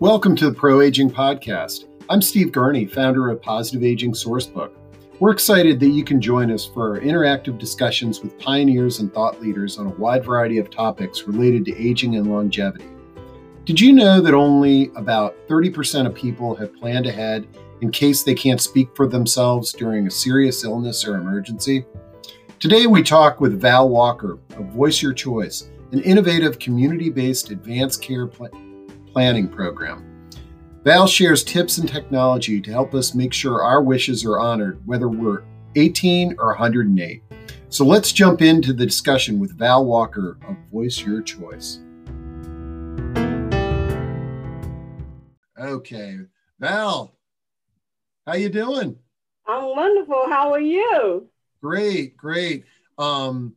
Welcome to the Pro Aging Podcast. I'm Steve Gurney, founder of Positive Aging Sourcebook. We're excited that you can join us for our interactive discussions with pioneers and thought leaders on a wide variety of topics related to aging and longevity. Did you know that only about 30% of people have planned ahead in case they can't speak for themselves during a serious illness or emergency? Today, we talk with Val Walker of Voice Your Choice, an innovative community based advanced care plan planning program. Val shares tips and technology to help us make sure our wishes are honored, whether we're 18 or 108. So let's jump into the discussion with Val Walker of Voice Your Choice. Okay, Val, how you doing? I'm wonderful. How are you? Great, great. Um,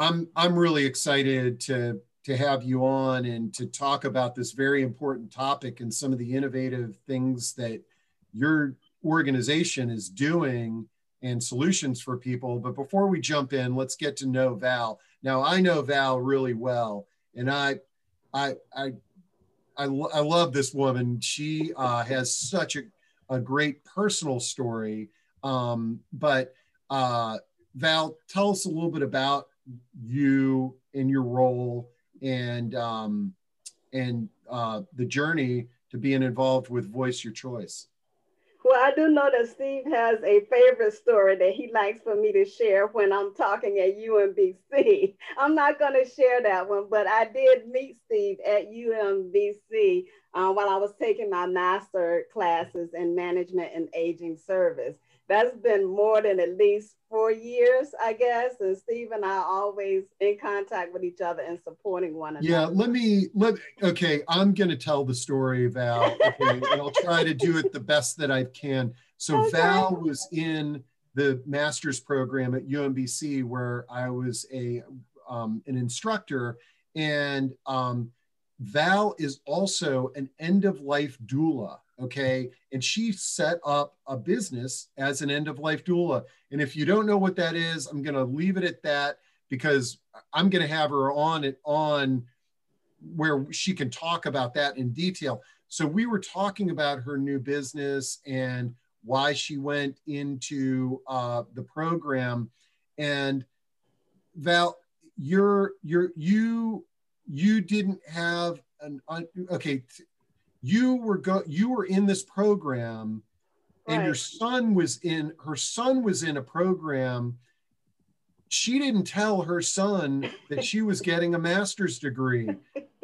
I'm I'm really excited to to have you on and to talk about this very important topic and some of the innovative things that your organization is doing and solutions for people. But before we jump in, let's get to know Val. Now, I know Val really well, and I, I, I, I, I love this woman. She uh, has such a, a great personal story. Um, but uh, Val, tell us a little bit about you and your role and um, and uh, the journey to being involved with Voice Your Choice. Well, I do know that Steve has a favorite story that he likes for me to share when I'm talking at UMBC. I'm not going to share that one, but I did meet Steve at UMBC uh, while I was taking my master classes in management and aging service that's been more than at least four years, I guess. And Steve and I are always in contact with each other and supporting one another. Yeah, let me let okay, I'm gonna tell the story, Val. Okay, and I'll try to do it the best that I can. So okay. Val was in the master's program at UMBC where I was a um, an instructor, and um, Val is also an end of life doula okay? And she set up a business as an end of life doula. And if you don't know what that is i'm going to leave it at that because i'm going to have her on it on where she can talk about that in detail. So we were talking about her new business and why she went into uh, the program. And val you're you're you you didn't have an okay you were go you were in this program and right. your son was in her son was in a program. She didn't tell her son that she was getting a master's degree.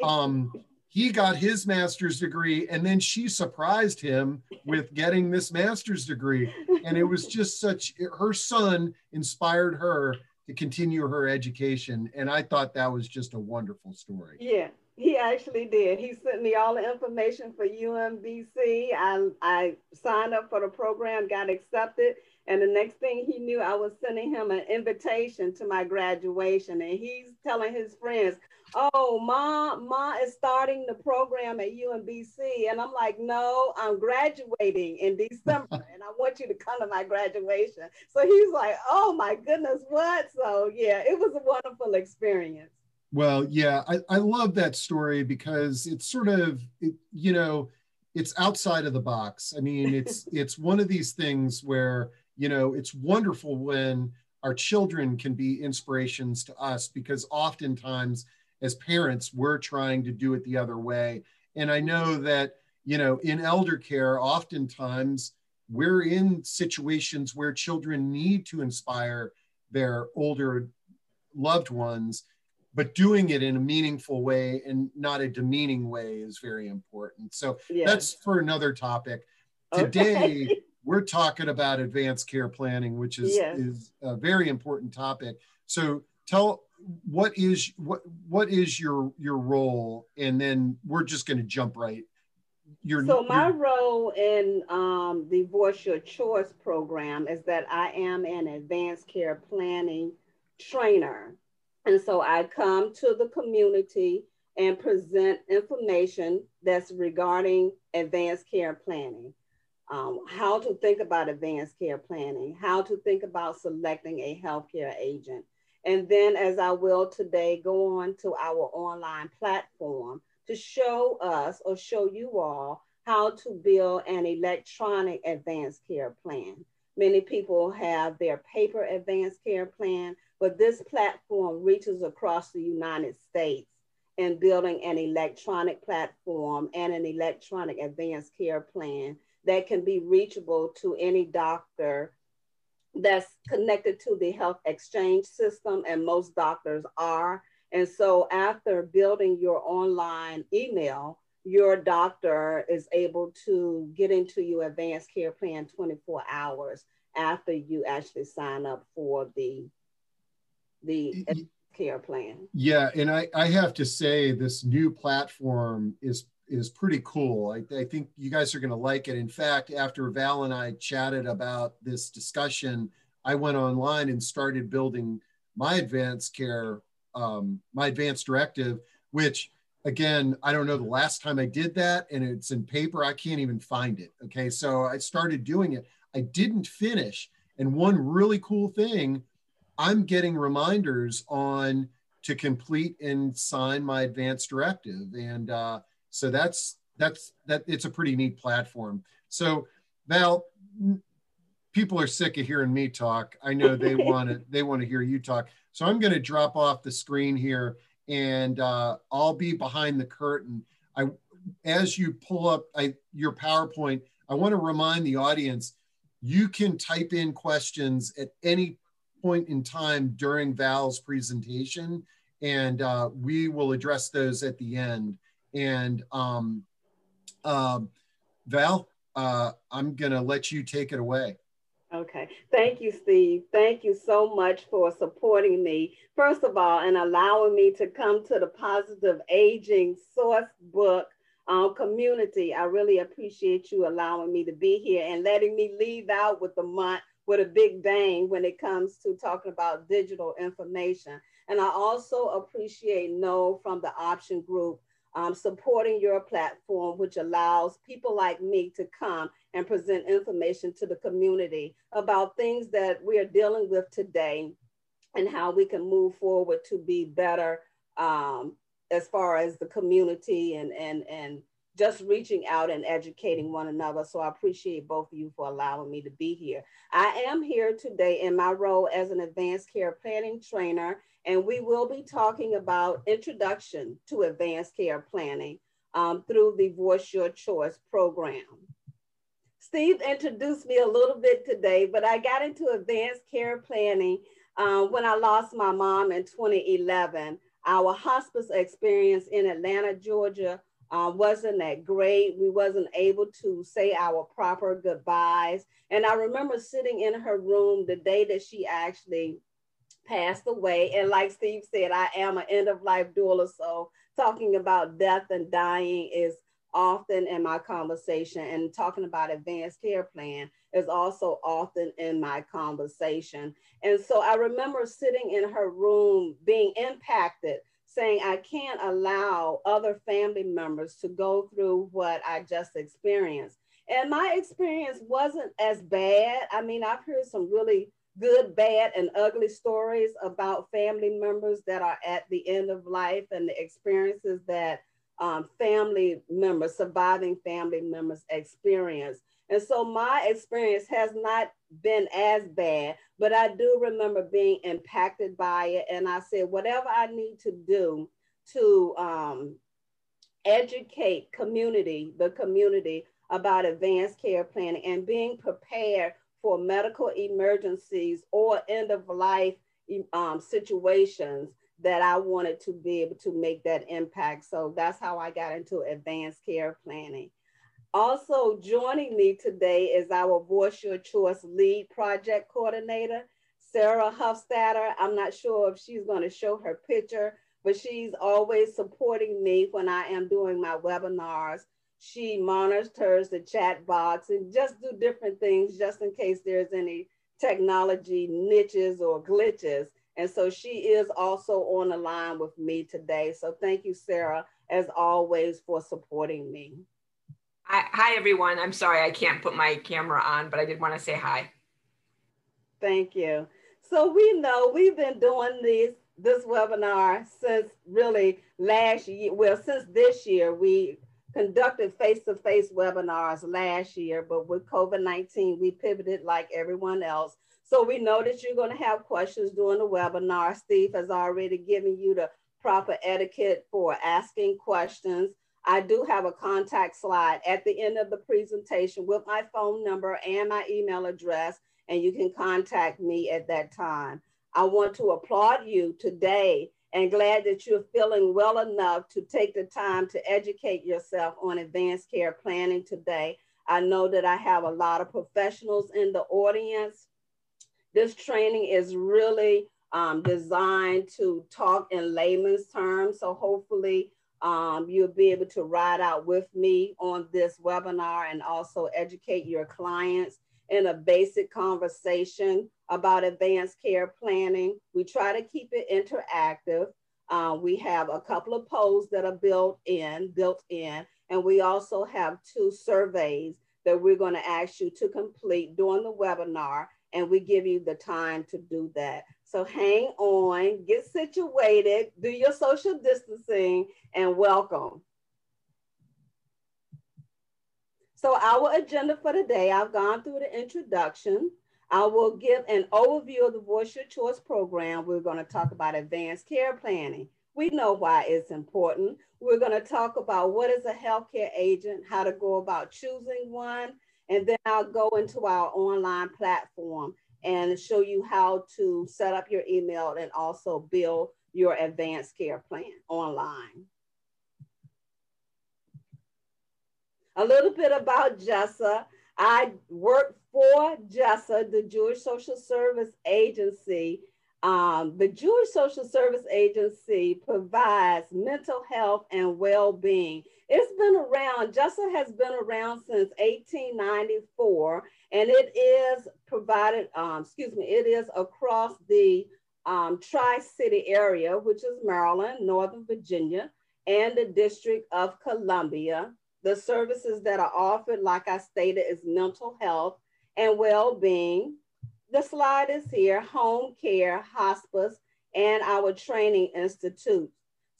Um he got his master's degree and then she surprised him with getting this master's degree. And it was just such her son inspired her to continue her education. And i thought that was just a wonderful story. Yeah he actually did. He sent me all the information for UMBC. I, I signed up for the program, got accepted. And the next thing he knew, I was sending him an invitation to my graduation. And he's telling his friends, Oh, Ma, Ma is starting the program at UMBC. And I'm like, No, I'm graduating in December and I want you to come to my graduation. So he's like, Oh my goodness, what? So yeah, it was a wonderful experience. Well, yeah, I, I love that story because it's sort of, it, you know, it's outside of the box. I mean, it's it's one of these things where you know it's wonderful when our children can be inspirations to us because oftentimes as parents we're trying to do it the other way. And I know that you know in elder care, oftentimes we're in situations where children need to inspire their older loved ones but doing it in a meaningful way and not a demeaning way is very important. So yeah. that's for another topic. Today, okay. we're talking about advanced care planning, which is, is a very important topic. So tell what is what what is your your role and then we're just going to jump right your, so my your... role in um, the voice your choice program is that i am an advanced care planning trainer and so I come to the community and present information that's regarding advanced care planning, um, how to think about advanced care planning, how to think about selecting a healthcare agent. And then, as I will today, go on to our online platform to show us or show you all how to build an electronic advanced care plan. Many people have their paper advanced care plan, but this platform reaches across the United States in building an electronic platform and an electronic advanced care plan that can be reachable to any doctor that's connected to the health exchange system, and most doctors are. And so, after building your online email, your doctor is able to get into your advanced care plan 24 hours after you actually sign up for the the care plan. Yeah, and I, I have to say this new platform is is pretty cool. I, I think you guys are going to like it. In fact, after Val and I chatted about this discussion, I went online and started building my advanced care, um, my advanced directive, which again, I don't know the last time I did that, and it's in paper. I can't even find it. Okay, so I started doing it. I didn't finish. And one really cool thing I'm getting reminders on to complete and sign my advanced directive. And uh, so that's that's that it's a pretty neat platform. So Val, people are sick of hearing me talk. I know they want to they want to hear you talk. So I'm going to drop off the screen here and uh, I'll be behind the curtain. I as you pull up I, your PowerPoint, I want to remind the audience you can type in questions at any point in time during Val's presentation, and uh, we will address those at the end. And um, uh, Val, uh, I'm going to let you take it away. Okay. Thank you, Steve. Thank you so much for supporting me, first of all, and allowing me to come to the Positive Aging Source Book um, community. I really appreciate you allowing me to be here and letting me leave out with the month with a big bang when it comes to talking about digital information. And I also appreciate No from the Option Group um, supporting your platform, which allows people like me to come and present information to the community about things that we are dealing with today and how we can move forward to be better um, as far as the community and, and, and just reaching out and educating one another. So I appreciate both of you for allowing me to be here. I am here today in my role as an advanced care planning trainer, and we will be talking about introduction to advanced care planning um, through the Voice Your Choice program. Steve introduced me a little bit today, but I got into advanced care planning um, when I lost my mom in 2011. Our hospice experience in Atlanta, Georgia uh, wasn't that great. We wasn't able to say our proper goodbyes. And I remember sitting in her room the day that she actually passed away. And like Steve said, I am an end of life doula. So talking about death and dying is often in my conversation and talking about advanced care plan is also often in my conversation. And so I remember sitting in her room being impacted saying I can't allow other family members to go through what I just experienced. And my experience wasn't as bad. I mean, I've heard some really good, bad, and ugly stories about family members that are at the end of life and the experiences that um, family members, surviving family members experience. And so my experience has not been as bad, but I do remember being impacted by it. And I said, whatever I need to do to um, educate community, the community about advanced care planning and being prepared for medical emergencies or end of life um, situations that I wanted to be able to make that impact. So that's how I got into advanced care planning. Also joining me today is our Voice Your Choice lead project coordinator, Sarah Huffstatter. I'm not sure if she's going to show her picture, but she's always supporting me when I am doing my webinars. She monitors the chat box and just do different things just in case there's any technology niches or glitches. And so she is also on the line with me today. So thank you, Sarah, as always, for supporting me. Hi, hi, everyone. I'm sorry I can't put my camera on, but I did want to say hi. Thank you. So we know we've been doing these this webinar since really last year. Well, since this year, we conducted face-to-face webinars last year, but with COVID-19, we pivoted like everyone else. So we know that you're gonna have questions during the webinar. Steve has already given you the proper etiquette for asking questions. I do have a contact slide at the end of the presentation with my phone number and my email address, and you can contact me at that time. I want to applaud you today and glad that you're feeling well enough to take the time to educate yourself on advanced care planning today. I know that I have a lot of professionals in the audience. This training is really um, designed to talk in layman's terms. So hopefully um, you'll be able to ride out with me on this webinar and also educate your clients in a basic conversation about advanced care planning. We try to keep it interactive. Uh, we have a couple of polls that are built in, built in, and we also have two surveys that we're going to ask you to complete during the webinar, and we give you the time to do that. So hang on, get situated, do your social distancing, and welcome. So our agenda for today, I've gone through the introduction. I will give an overview of the Voice Your Choice program. We're going to talk about advanced care planning. We know why it's important. We're going to talk about what is a healthcare agent, how to go about choosing one, and then I'll go into our online platform and show you how to set up your email and also build your advanced care plan online. A little bit about JESSA. I work for JESSA, the Jewish Social Service Agency. Um, the Jewish Social Service Agency provides mental health and well-being. It's been around, JESSA has been around since 1894, and it is provided, um, excuse me, it is across the um, Tri-City area, which is Maryland, Northern Virginia, and the District of Columbia. The services that are offered, like I stated, is mental health and well-being. The slide is here, home care, hospice, and our training institute.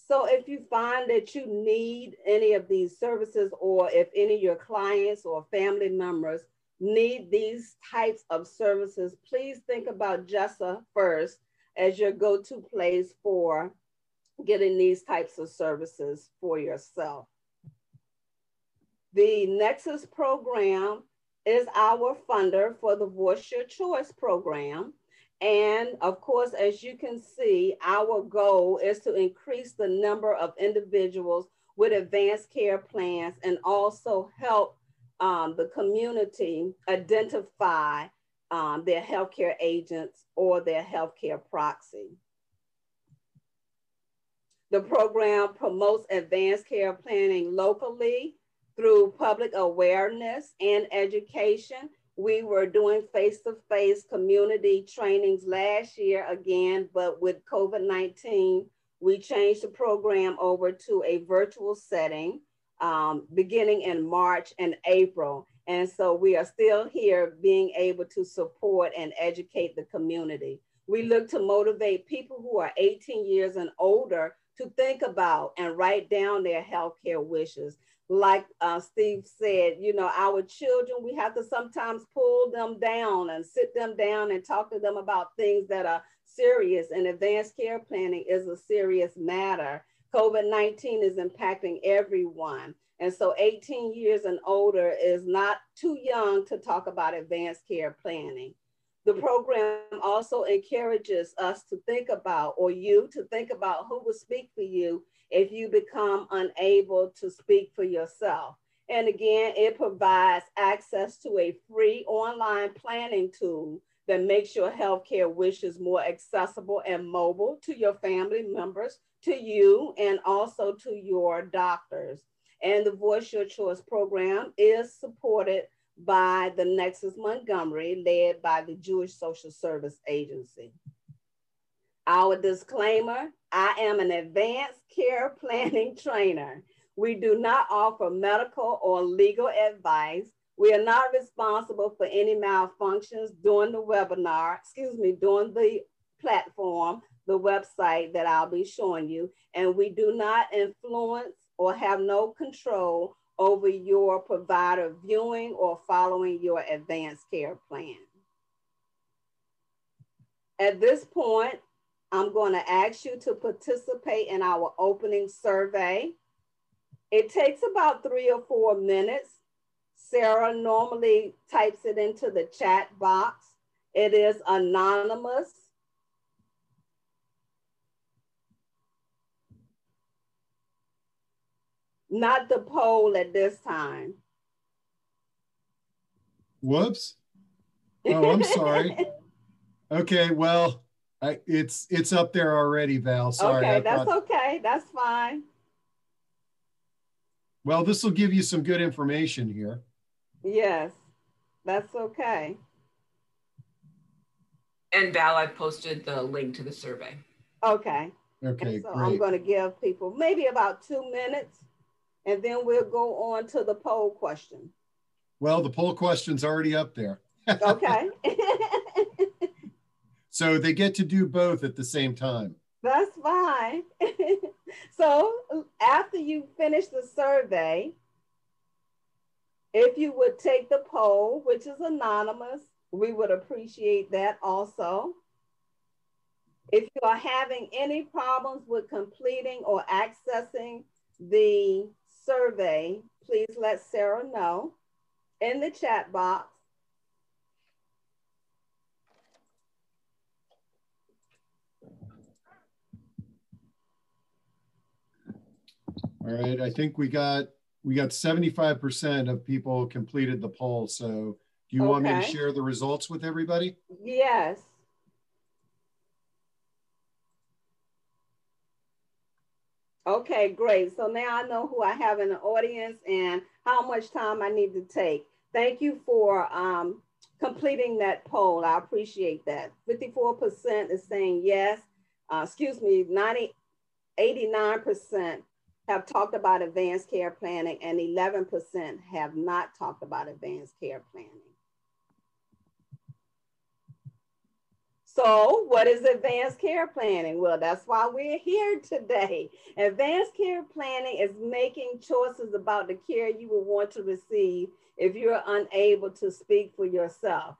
So if you find that you need any of these services or if any of your clients or family members need these types of services, please think about JESSA first as your go-to place for getting these types of services for yourself. The Nexus program is our funder for the Voice Your Choice program. And of course, as you can see, our goal is to increase the number of individuals with advanced care plans and also help um, the community identify um, their healthcare agents or their healthcare proxy. The program promotes advanced care planning locally through public awareness and education. We were doing face-to-face community trainings last year again, but with COVID-19, we changed the program over to a virtual setting um, beginning in March and April. And so we are still here being able to support and educate the community. We look to motivate people who are 18 years and older to think about and write down their healthcare wishes like uh, Steve said, you know, our children, we have to sometimes pull them down and sit them down and talk to them about things that are serious. And advanced care planning is a serious matter. COVID 19 is impacting everyone. And so 18 years and older is not too young to talk about advanced care planning. The program also encourages us to think about, or you to think about who will speak for you if you become unable to speak for yourself. And again, it provides access to a free online planning tool that makes your healthcare wishes more accessible and mobile to your family members, to you, and also to your doctors. And the Voice Your Choice program is supported by the Nexus Montgomery, led by the Jewish Social Service Agency. Our disclaimer, I am an advanced care planning trainer. We do not offer medical or legal advice. We are not responsible for any malfunctions during the webinar, excuse me, during the platform. the website that I'll be showing you. And we do not influence or have no control over your provider viewing or following your advanced care plan. At this point, I'm going to ask you to participate in our opening survey. It takes about three or four minutes. Sarah normally types it into the chat box. It is anonymous. Not the poll at this time. Whoops. Oh, I'm sorry. okay, well, I, it's it's up there already, Val. Sorry. Okay, that's thought... okay. That's fine. Well, this will give you some good information here. Yes, that's okay. And Val, I posted the link to the survey. Okay. Okay, so great. I'm going to give people maybe about two minutes, and then we'll go on to the poll question. Well, the poll question's already up there. okay. so they get to do both at the same time. That's fine. so after you finish the survey, if you would take the poll, which is anonymous, we would appreciate that also. If you are having any problems with completing or accessing the survey, please let Sarah know in the chat box. All right, I think we got we got 75% of people completed the poll. So do you okay. want me to share the results with everybody? Yes. Okay, great. So now I know who I have in the audience and how much time I need to take. Thank you for um, completing that poll. I appreciate that. 54% is saying yes. Uh, excuse me, 90, 89% have talked about advanced care planning and 11% have not talked about advanced care planning. So what is advanced care planning? Well, that's why we're here today. Advanced care planning is making choices about the care you will want to receive if you're unable to speak for yourself.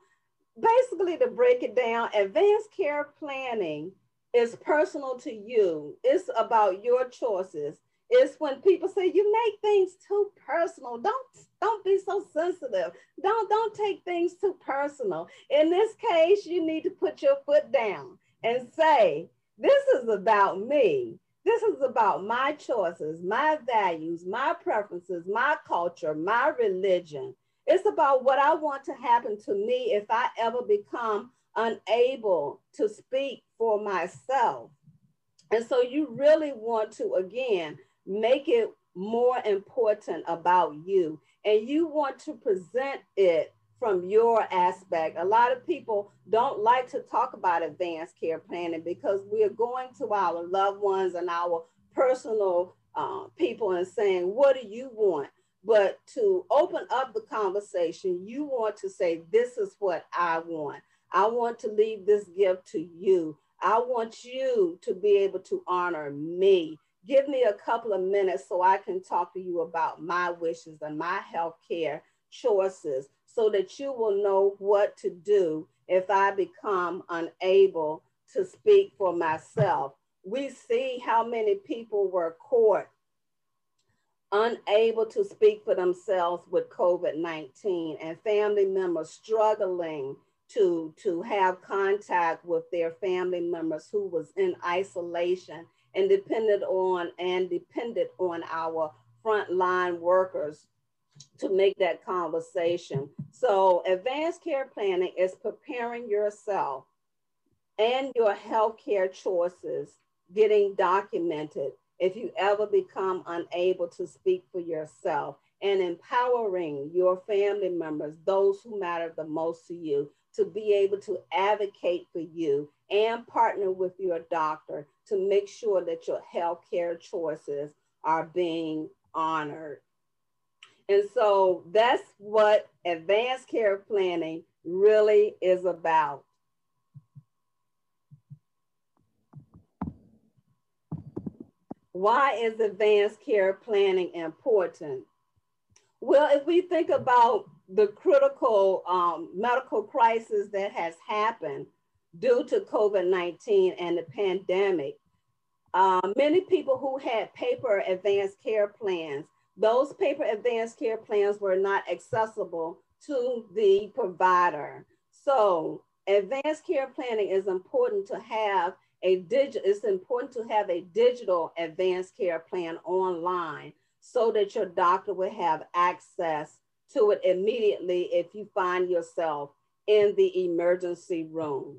Basically, to break it down, advanced care planning is personal to you. It's about your choices it's when people say you make things too personal. Don't don't be so sensitive. Don't don't take things too personal. In this case, you need to put your foot down and say, this is about me. This is about my choices, my values, my preferences, my culture, my religion. It's about what I want to happen to me if I ever become unable to speak for myself. And so you really want to, again, make it more important about you. And you want to present it from your aspect. A lot of people don't like to talk about advanced care planning because we're going to our loved ones and our personal uh, people and saying, What do you want? But to open up the conversation, you want to say, This is what I want. I want to leave this gift to you. I want you to be able to honor me give me a couple of minutes so I can talk to you about my wishes and my healthcare choices so that you will know what to do if I become unable to speak for myself. We see how many people were caught unable to speak for themselves with COVID-19 and family members struggling to, to have contact with their family members who was in isolation and depended on and depended on our frontline workers to make that conversation. So advanced care planning is preparing yourself and your healthcare choices getting documented if you ever become unable to speak for yourself and empowering your family members, those who matter the most to you, to be able to advocate for you and partner with your doctor to make sure that your healthcare choices are being honored. And so that's what advanced care planning really is about. Why is advanced care planning important? Well, if we think about the critical um, medical crisis that has happened due to COVID 19 and the pandemic, uh, many people who had paper advanced care plans, those paper advanced care plans were not accessible to the provider. So, advanced care planning is important to have a digital, it's important to have a digital advanced care plan online so that your doctor will have access to it immediately if you find yourself in the emergency room.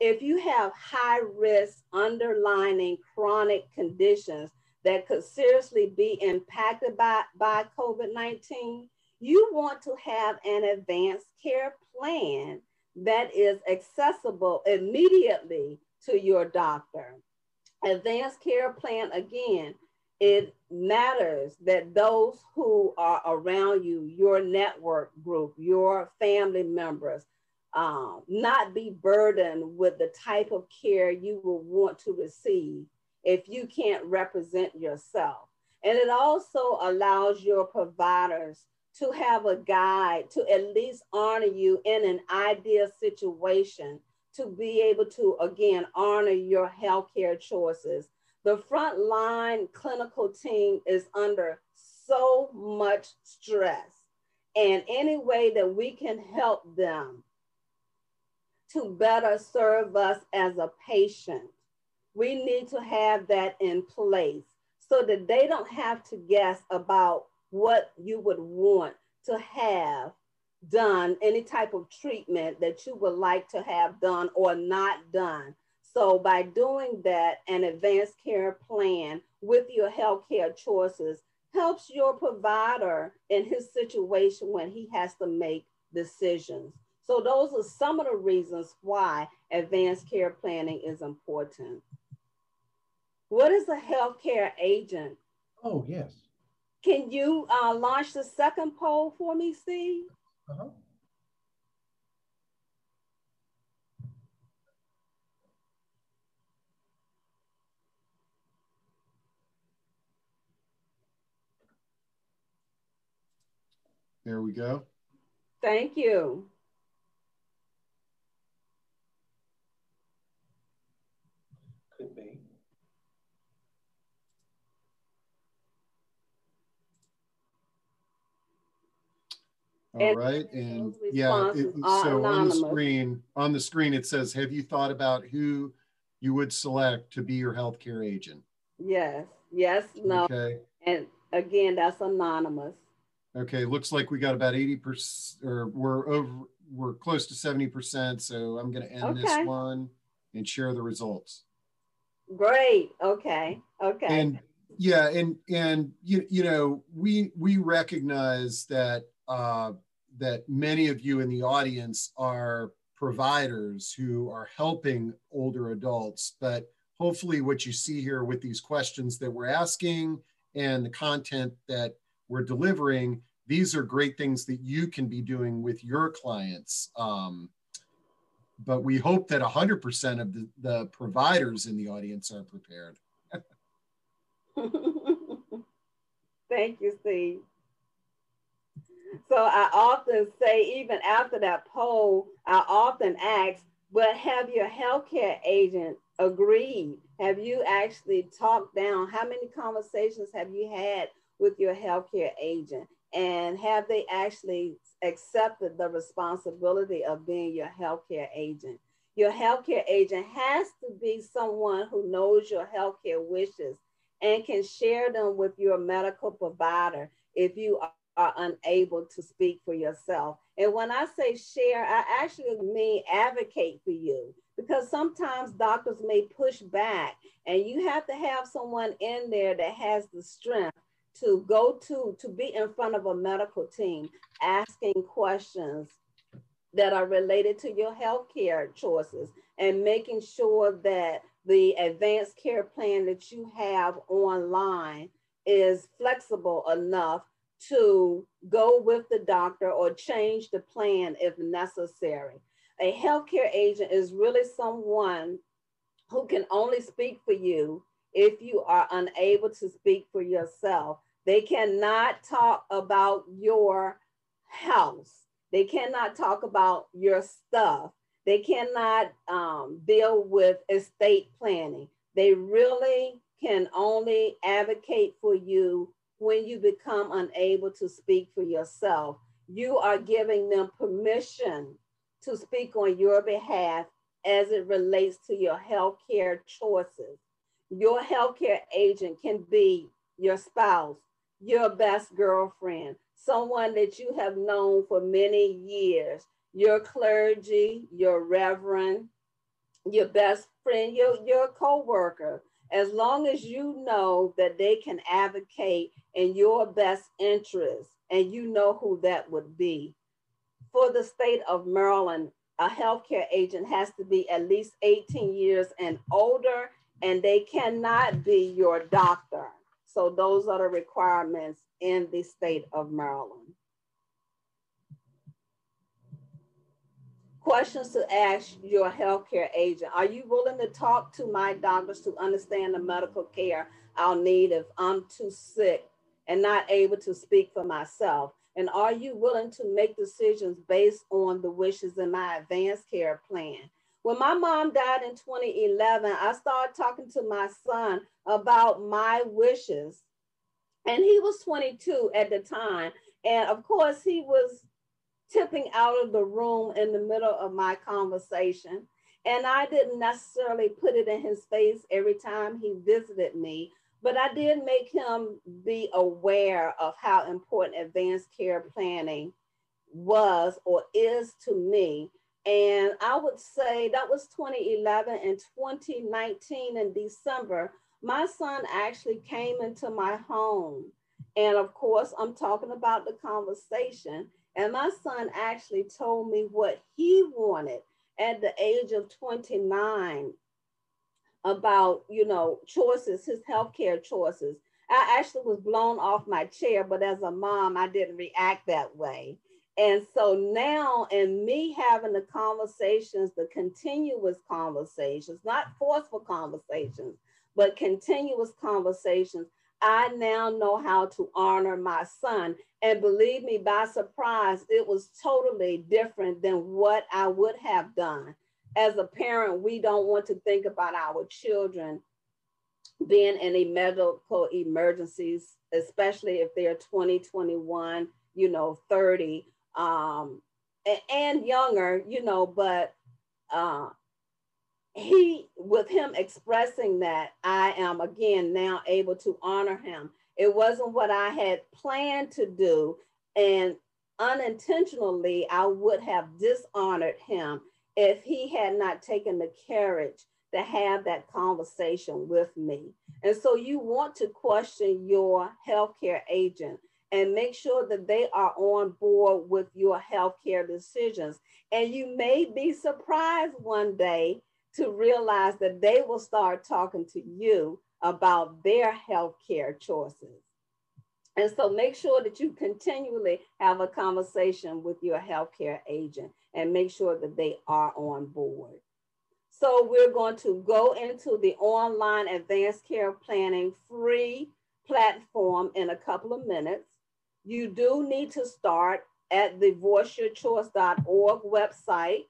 If you have high risk underlying chronic conditions that could seriously be impacted by, by COVID 19, you want to have an advanced care plan that is accessible immediately to your doctor. Advanced care plan, again, it matters that those who are around you, your network group, your family members, um, not be burdened with the type of care you will want to receive if you can't represent yourself. And it also allows your providers to have a guide to at least honor you in an ideal situation to be able to, again, honor your healthcare choices the frontline clinical team is under so much stress. And any way that we can help them to better serve us as a patient, we need to have that in place so that they don't have to guess about what you would want to have done, any type of treatment that you would like to have done or not done so by doing that, an advanced care plan with your healthcare choices helps your provider in his situation when he has to make decisions. So those are some of the reasons why advanced care planning is important. What is a healthcare agent? Oh, yes. Can you uh, launch the second poll for me, Steve? Uh There we go. Thank you. Could be. All and right, and yeah, it, so on the screen, on the screen it says, "Have you thought about who you would select to be your healthcare agent?" Yes, yes, no, okay. and again, that's anonymous. Okay, looks like we got about 80% or we're over, we're close to 70%. So I'm going to end okay. this one and share the results. Great. Okay. Okay. And yeah, and and you you know we we recognize that uh, that many of you in the audience are providers who are helping older adults, but hopefully what you see here with these questions that we're asking and the content that we're delivering, these are great things that you can be doing with your clients. Um, but we hope that 100% of the, the providers in the audience are prepared. Thank you, Steve. So I often say, even after that poll, I often ask, but have your healthcare agent agreed? Have you actually talked down? How many conversations have you had with your healthcare agent? And have they actually accepted the responsibility of being your healthcare agent? Your healthcare agent has to be someone who knows your healthcare wishes and can share them with your medical provider if you are, unable to speak for yourself. And when I say share, I actually mean advocate for you because sometimes doctors may push back and you have to have someone in there that has the strength to go to to be in front of a medical team asking questions that are related to your healthcare choices and making sure that the advanced care plan that you have online is flexible enough to go with the doctor or change the plan if necessary. A healthcare agent is really someone who can only speak for you if you are unable to speak for yourself. They cannot talk about your house. They cannot talk about your stuff. They cannot um, deal with estate planning. They really can only advocate for you when you become unable to speak for yourself. You are giving them permission to speak on your behalf as it relates to your healthcare choices. Your healthcare agent can be your spouse, your best girlfriend, someone that you have known for many years, your clergy, your reverend, your best friend, your, your co-worker, as long as you know that they can advocate in your best interest and you know who that would be. For the state of Maryland, a healthcare agent has to be at least 18 years and older, and they cannot be your doctor. So those are the requirements in the state of Maryland. Questions to ask your healthcare agent. Are you willing to talk to my doctors to understand the medical care I'll need if I'm too sick and not able to speak for myself? And are you willing to make decisions based on the wishes in my advanced care plan? When my mom died in 2011, I started talking to my son about my wishes. And he was 22 at the time. And of course, he was tipping out of the room in the middle of my conversation. And I didn't necessarily put it in his face every time he visited me, but I did make him be aware of how important advanced care planning was or is to me. And I would say that was 2011 and 2019 in December, my son actually came into my home. And of course, I'm talking about the conversation. And my son actually told me what he wanted at the age of 29 about, you know, choices, his healthcare choices. I actually was blown off my chair, but as a mom, I didn't react that way. And so now, in me having the conversations, the continuous conversations, not forceful conversations, but continuous conversations, I now know how to honor my son. And believe me, by surprise, it was totally different than what I would have done as a parent, we don't want to think about our children being in a medical emergencies, especially if they're 20, 21, you know, 30, um, and, younger, you know, but uh, he, with him expressing that, I am again now able to honor him. It wasn't what I had planned to do. And unintentionally, I would have dishonored him if he had not taken the courage to have that conversation with me. And so you want to question your healthcare agent and make sure that they are on board with your healthcare decisions. And you may be surprised one day to realize that they will start talking to you about their healthcare choices. And so make sure that you continually have a conversation with your healthcare agent and make sure that they are on board. So we're going to go into the online advanced care planning free platform in a couple of minutes. You do need to start at the voiceyourchoice.org website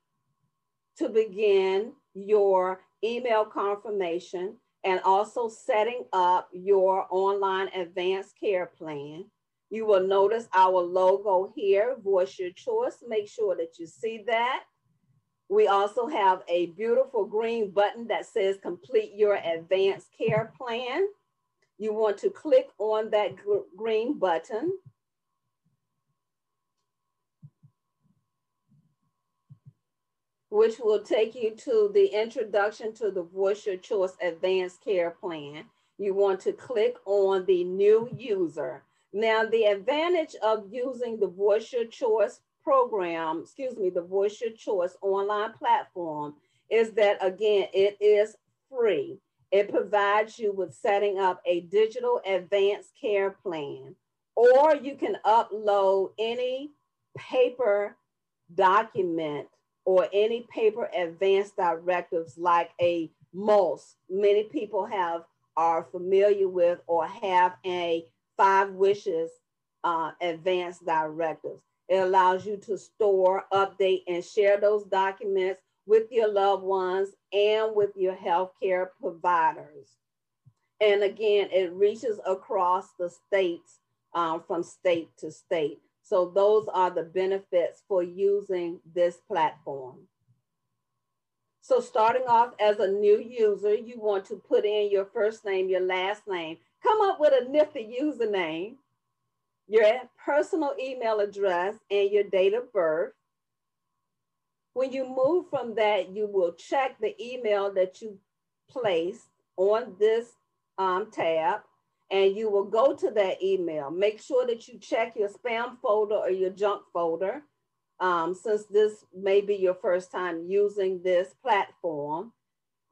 to begin your email confirmation and also setting up your online advanced care plan. You will notice our logo here, Voice Your Choice. Make sure that you see that. We also have a beautiful green button that says complete your advanced care plan. You want to click on that green button. Which will take you to the introduction to the Voice Your Choice Advanced Care Plan. You want to click on the new user. Now, the advantage of using the Voice Your Choice program, excuse me, the Voice Your Choice online platform is that, again, it is free. It provides you with setting up a digital advanced care plan, or you can upload any paper document or any paper advanced directives like a MOLST. Many people have are familiar with or have a five wishes uh, advanced directives. It allows you to store, update, and share those documents with your loved ones and with your healthcare providers. And again, it reaches across the states um, from state to state. So those are the benefits for using this platform. So starting off as a new user, you want to put in your first name, your last name, come up with a nifty username, your personal email address, and your date of birth. When you move from that, you will check the email that you placed on this um, tab and you will go to that email. Make sure that you check your spam folder or your junk folder um, since this may be your first time using this platform.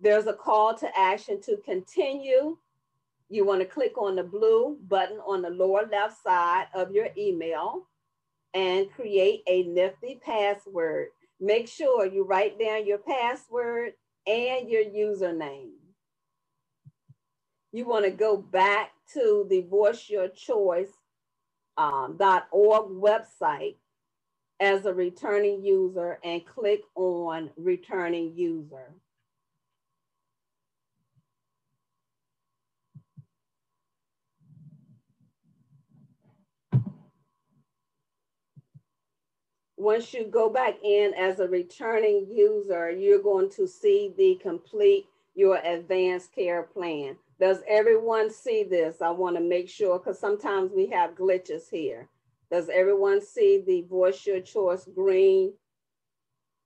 There's a call to action to continue. You want to click on the blue button on the lower left side of your email and create a nifty password. Make sure you write down your password and your username you want to go back to the voiceyourchoice.org um, website as a returning user and click on returning user. Once you go back in as a returning user, you're going to see the complete your advanced care plan. Does everyone see this? I want to make sure because sometimes we have glitches here. Does everyone see the voice your choice green?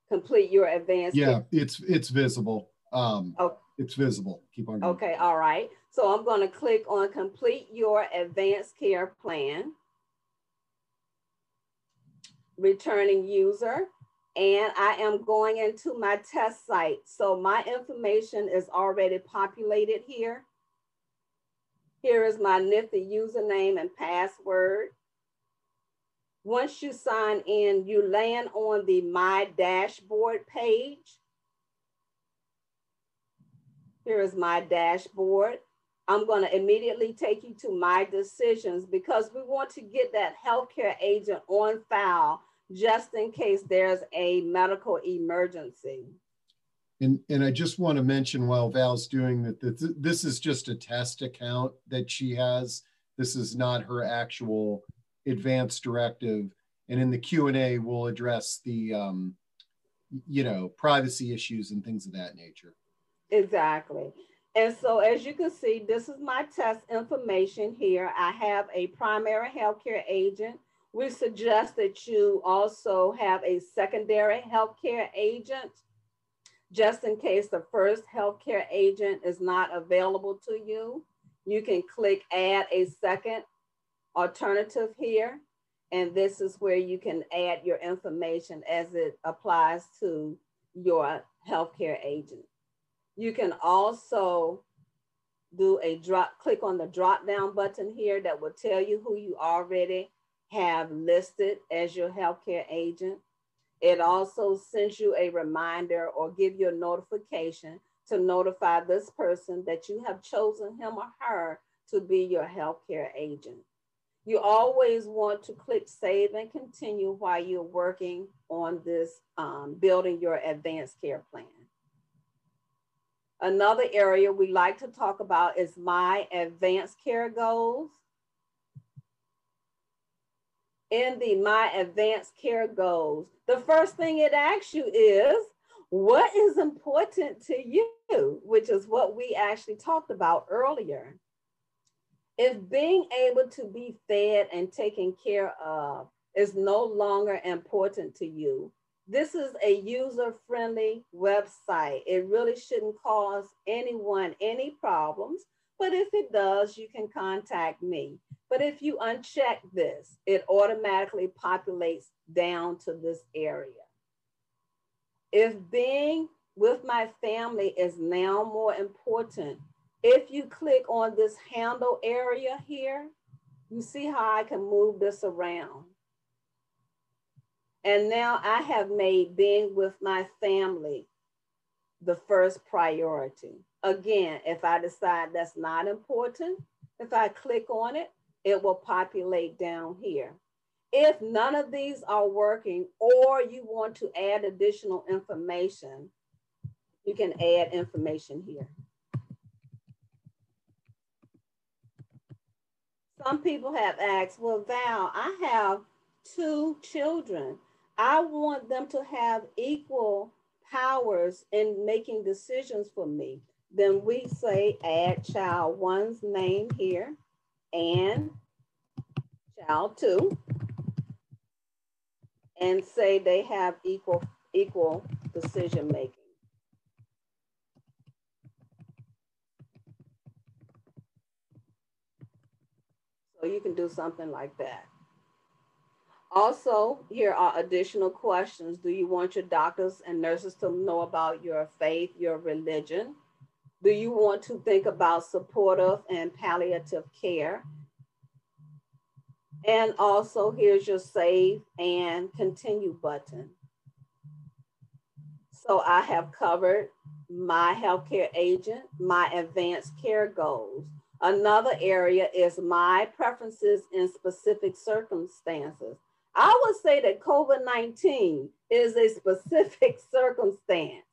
Complete your advanced. Yeah, it's it's visible. Um, oh. It's visible. Keep on going. Okay, all right. So I'm going to click on complete your advanced care plan. Returning user. And I am going into my test site. So my information is already populated here. Here is my nifty username and password. Once you sign in, you land on the My Dashboard page. Here is my dashboard. I'm going to immediately take you to my decisions because we want to get that healthcare agent on file just in case there's a medical emergency. And, and I just want to mention while Val's doing that, that this is just a test account that she has. This is not her actual advanced directive. And in the Q&A, we'll address the, um, you know, privacy issues and things of that nature. Exactly. And so as you can see, this is my test information here. I have a primary healthcare agent. We suggest that you also have a secondary healthcare agent just in case the first healthcare agent is not available to you, you can click add a second alternative here. And this is where you can add your information as it applies to your healthcare agent. You can also do a drop, click on the drop down button here that will tell you who you already have listed as your healthcare agent. It also sends you a reminder or give you a notification to notify this person that you have chosen him or her to be your healthcare agent. You always want to click save and continue while you're working on this, um, building your advanced care plan. Another area we like to talk about is my advanced care goals in the My Advanced Care Goals, the first thing it asks you is, what is important to you, which is what we actually talked about earlier. If being able to be fed and taken care of is no longer important to you, this is a user-friendly website. It really shouldn't cause anyone any problems, but if it does, you can contact me. But if you uncheck this, it automatically populates down to this area. If being with my family is now more important, if you click on this handle area here, you see how I can move this around. And now I have made being with my family the first priority. Again, if I decide that's not important, if I click on it, it will populate down here. If none of these are working or you want to add additional information, you can add information here. Some people have asked, well, Val, I have two children. I want them to have equal powers in making decisions for me. Then we say add child one's name here and child two and say they have equal equal decision making. So you can do something like that. Also, here are additional questions. Do you want your doctors and nurses to know about your faith, your religion? Do you want to think about supportive and palliative care? And also here's your save and continue button. So I have covered my healthcare agent, my advanced care goals. Another area is my preferences in specific circumstances. I would say that COVID 19 is a specific circumstance.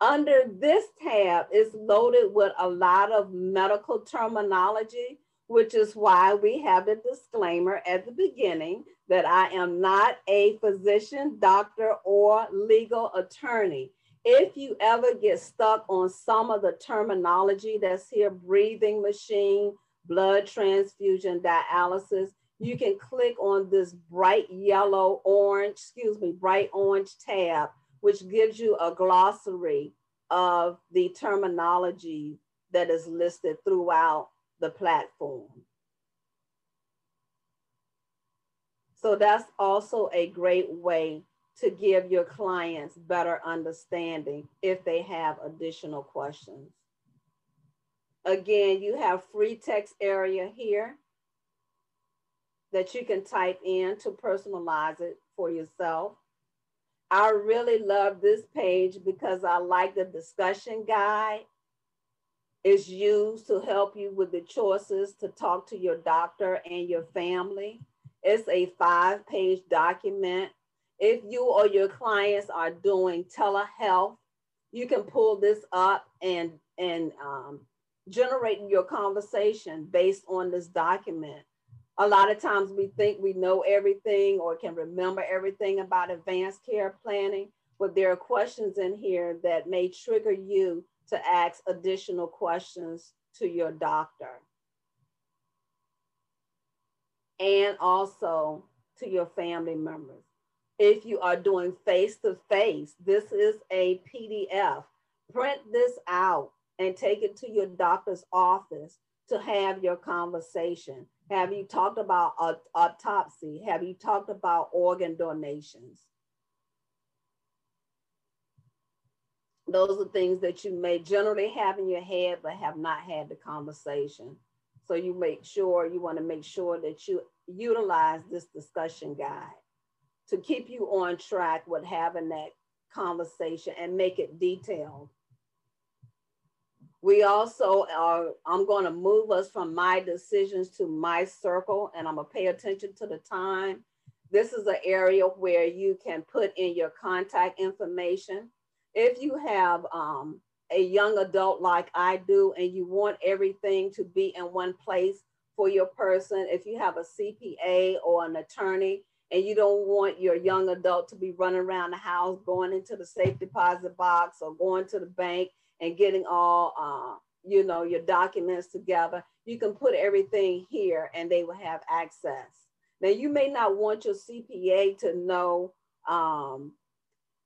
Under this tab is loaded with a lot of medical terminology, which is why we have the disclaimer at the beginning that I am not a physician, doctor, or legal attorney. If you ever get stuck on some of the terminology that's here, breathing machine, blood transfusion, dialysis, you can click on this bright yellow, orange, excuse me, bright orange tab, which gives you a glossary of the terminology that is listed throughout the platform. So that's also a great way to give your clients better understanding if they have additional questions. Again, you have free text area here that you can type in to personalize it for yourself. I really love this page because I like the discussion guide. It's used to help you with the choices to talk to your doctor and your family. It's a five page document. If you or your clients are doing telehealth, you can pull this up and, and um, generate your conversation based on this document a lot of times we think we know everything or can remember everything about advanced care planning, but there are questions in here that may trigger you to ask additional questions to your doctor. And also to your family members. If you are doing face-to-face, this is a PDF. Print this out and take it to your doctor's office to have your conversation. Have you talked about autopsy? Have you talked about organ donations? Those are things that you may generally have in your head, but have not had the conversation. So you make sure, you wanna make sure that you utilize this discussion guide to keep you on track with having that conversation and make it detailed we also are, I'm going to move us from my decisions to my circle, and I'm going to pay attention to the time. This is an area where you can put in your contact information. If you have um, a young adult like I do, and you want everything to be in one place for your person, if you have a CPA or an attorney, and you don't want your young adult to be running around the house, going into the safe deposit box or going to the bank and getting all, uh, you know, your documents together, you can put everything here and they will have access. Now, you may not want your CPA to know um,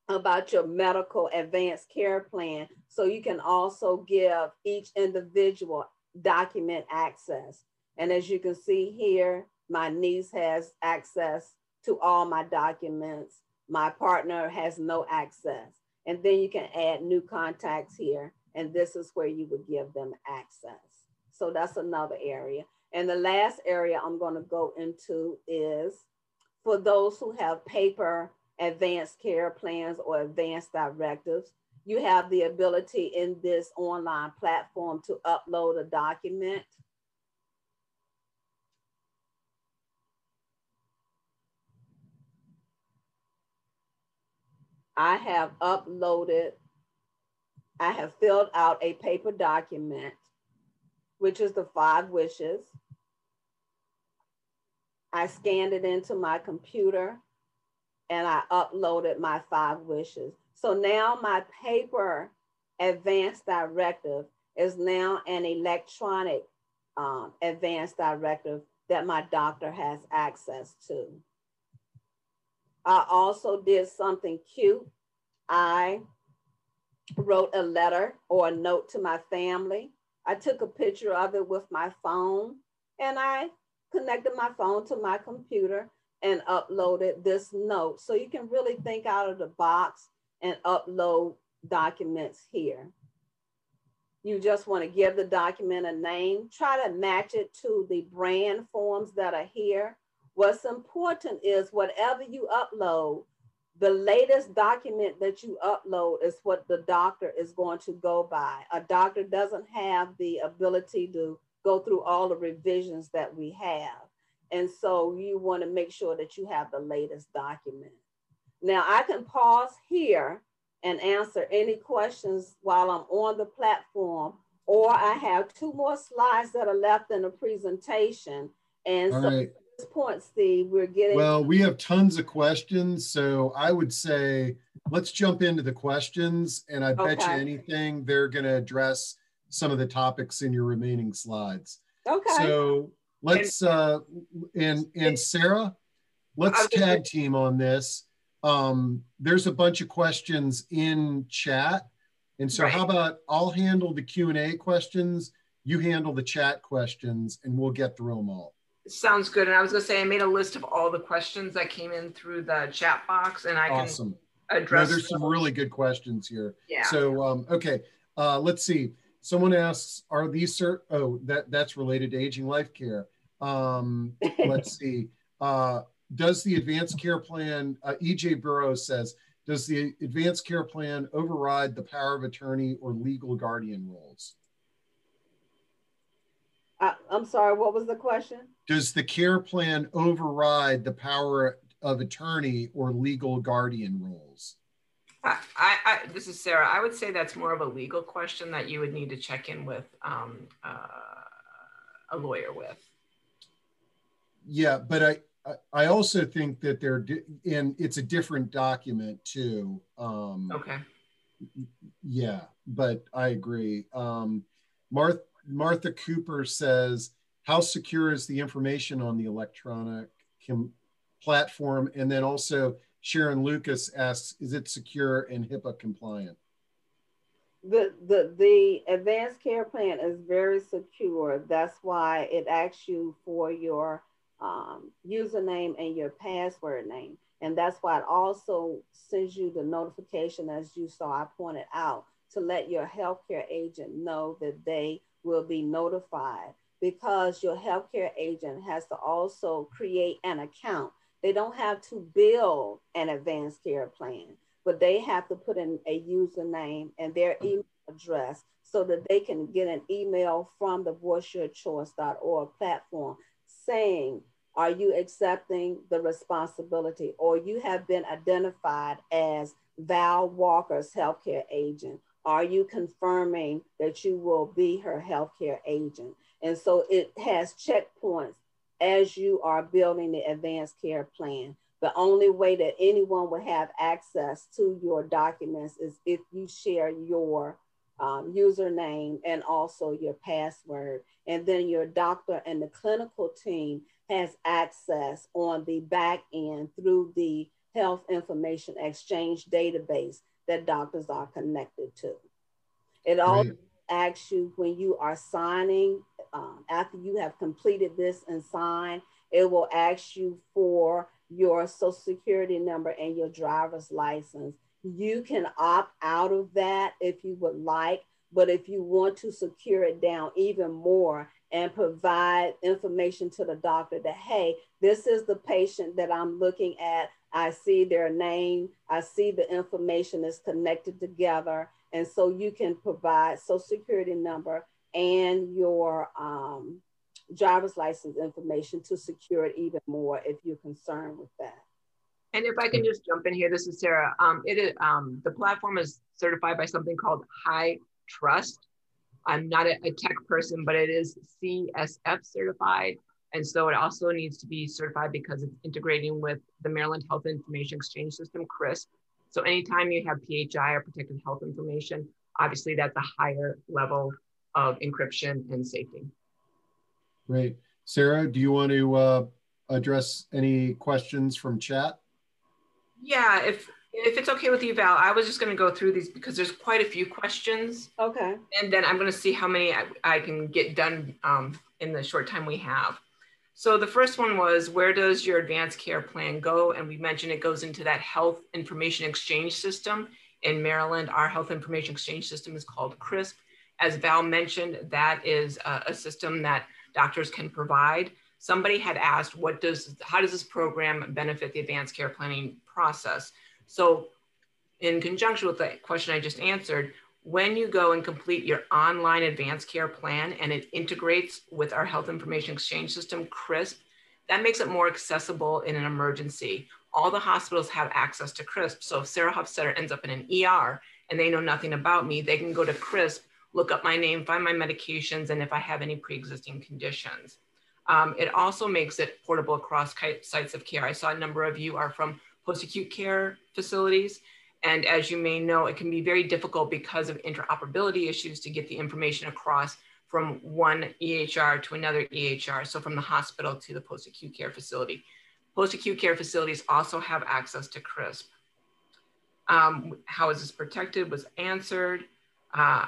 about your medical advanced care plan. So you can also give each individual document access. And as you can see here, my niece has access to all my documents. My partner has no access. And then you can add new contacts here. And this is where you would give them access. So that's another area. And the last area I'm gonna go into is for those who have paper advanced care plans or advanced directives, you have the ability in this online platform to upload a document. I have uploaded, I have filled out a paper document, which is the five wishes. I scanned it into my computer and I uploaded my five wishes. So now my paper advanced directive is now an electronic um, advance directive that my doctor has access to. I also did something cute. I wrote a letter or a note to my family. I took a picture of it with my phone and I connected my phone to my computer and uploaded this note. So you can really think out of the box and upload documents here. You just want to give the document a name, try to match it to the brand forms that are here. What's important is whatever you upload, the latest document that you upload is what the doctor is going to go by. A doctor doesn't have the ability to go through all the revisions that we have. And so you want to make sure that you have the latest document. Now I can pause here and answer any questions while I'm on the platform, or I have two more slides that are left in the presentation. And All so right. This point, Steve, we're getting Well, we have tons of questions, so I would say let's jump into the questions. And I bet you anything they're going to address some of the topics in your remaining slides. okay. So let's uh and and Sarah, let's tag team on this. Um, there's a bunch of questions in chat, and so how about I'll handle the Q and A questions, you handle the chat questions, and we'll get through them all. Sounds good. And I was gonna say, I made a list of all the questions that came in through the chat box and I can Awesome. No, address. there's some really good questions here. Yeah. So, um, okay, uh, let's see. Someone asks, are these cert? Oh, that that's related to aging life care. Um, let's see. Uh, does the advanced care plan? Uh, EJ Burrows says, does the advanced care plan override the power of attorney or legal guardian roles? I, I'm sorry, what was the question? Does the care plan override the power of attorney or legal guardian roles? I, I, this is Sarah. I would say that's more of a legal question that you would need to check in with um, uh, a lawyer with. Yeah, but I, I- I also think that they're, and it's a different document too. Um, Okay. Yeah, but I agree. Um, Martha, Martha Cooper says, how secure is the information on the electronic platform? And then also Sharon Lucas asks, is it secure and HIPAA compliant? The, the, the advanced care plan is very secure. That's why it asks you for your um, username and your password name. And that's why it also sends you the notification, as you saw, I pointed out, to let your healthcare agent know that they will be notified because your healthcare agent has to also create an account. They don't have to build an advanced care plan, but they have to put in a username and their email address so that they can get an email from the voiceyourchoice.org platform saying, are you accepting the responsibility or you have been identified as Val Walker's healthcare agent? Are you confirming that you will be her healthcare agent? And so it has checkpoints as you are building the advanced care plan. The only way that anyone would have access to your documents is if you share your um, username and also your password. And then your doctor and the clinical team has access on the back end through the health information exchange database that doctors are connected to. It all asks you when you are signing, um, after you have completed this and signed, it will ask you for your social security number and your driver's license. You can opt out of that if you would like, but if you want to secure it down even more and provide information to the doctor that, hey, this is the patient that I'm looking at. I see their name, I see the information is connected together. And so you can provide social security number and your um, driver's license information to secure it even more if you're concerned with that. And if I can just jump in here, this is Sarah. Um, it is um, the platform is certified by something called High Trust. I'm not a, a tech person, but it is CSF certified. And so it also needs to be certified because it's integrating with the Maryland Health Information Exchange System, CRISP. So anytime you have PHI or protected health information, obviously that's a higher level of encryption and safety. Great. Sarah, do you want to uh, address any questions from chat? Yeah, if if it's okay with you, Val, I was just going to go through these because there's quite a few questions. Okay. And then I'm going to see how many I, I can get done um, in the short time we have. So the first one was, where does your advanced care plan go? And we mentioned it goes into that health information exchange system in Maryland. Our health information exchange system is called CRISP. As Val mentioned, that is a, a system that doctors can provide. Somebody had asked, what does, how does this program benefit the advanced care planning process? So in conjunction with the question I just answered, when you go and complete your online advanced care plan and it integrates with our health information exchange system, CRISP, that makes it more accessible in an emergency. All the hospitals have access to CRISP. So if Sarah Hofstetter ends up in an ER and they know nothing about me, they can go to CRISP, look up my name, find my medications, and if I have any pre-existing conditions. Um, it also makes it portable across sites of care. I saw a number of you are from post-acute care facilities. And as you may know, it can be very difficult because of interoperability issues to get the information across from one EHR to another EHR, so from the hospital to the post-acute care facility. Post-acute care facilities also have access to CRISP. Um, how is this protected was answered. Uh,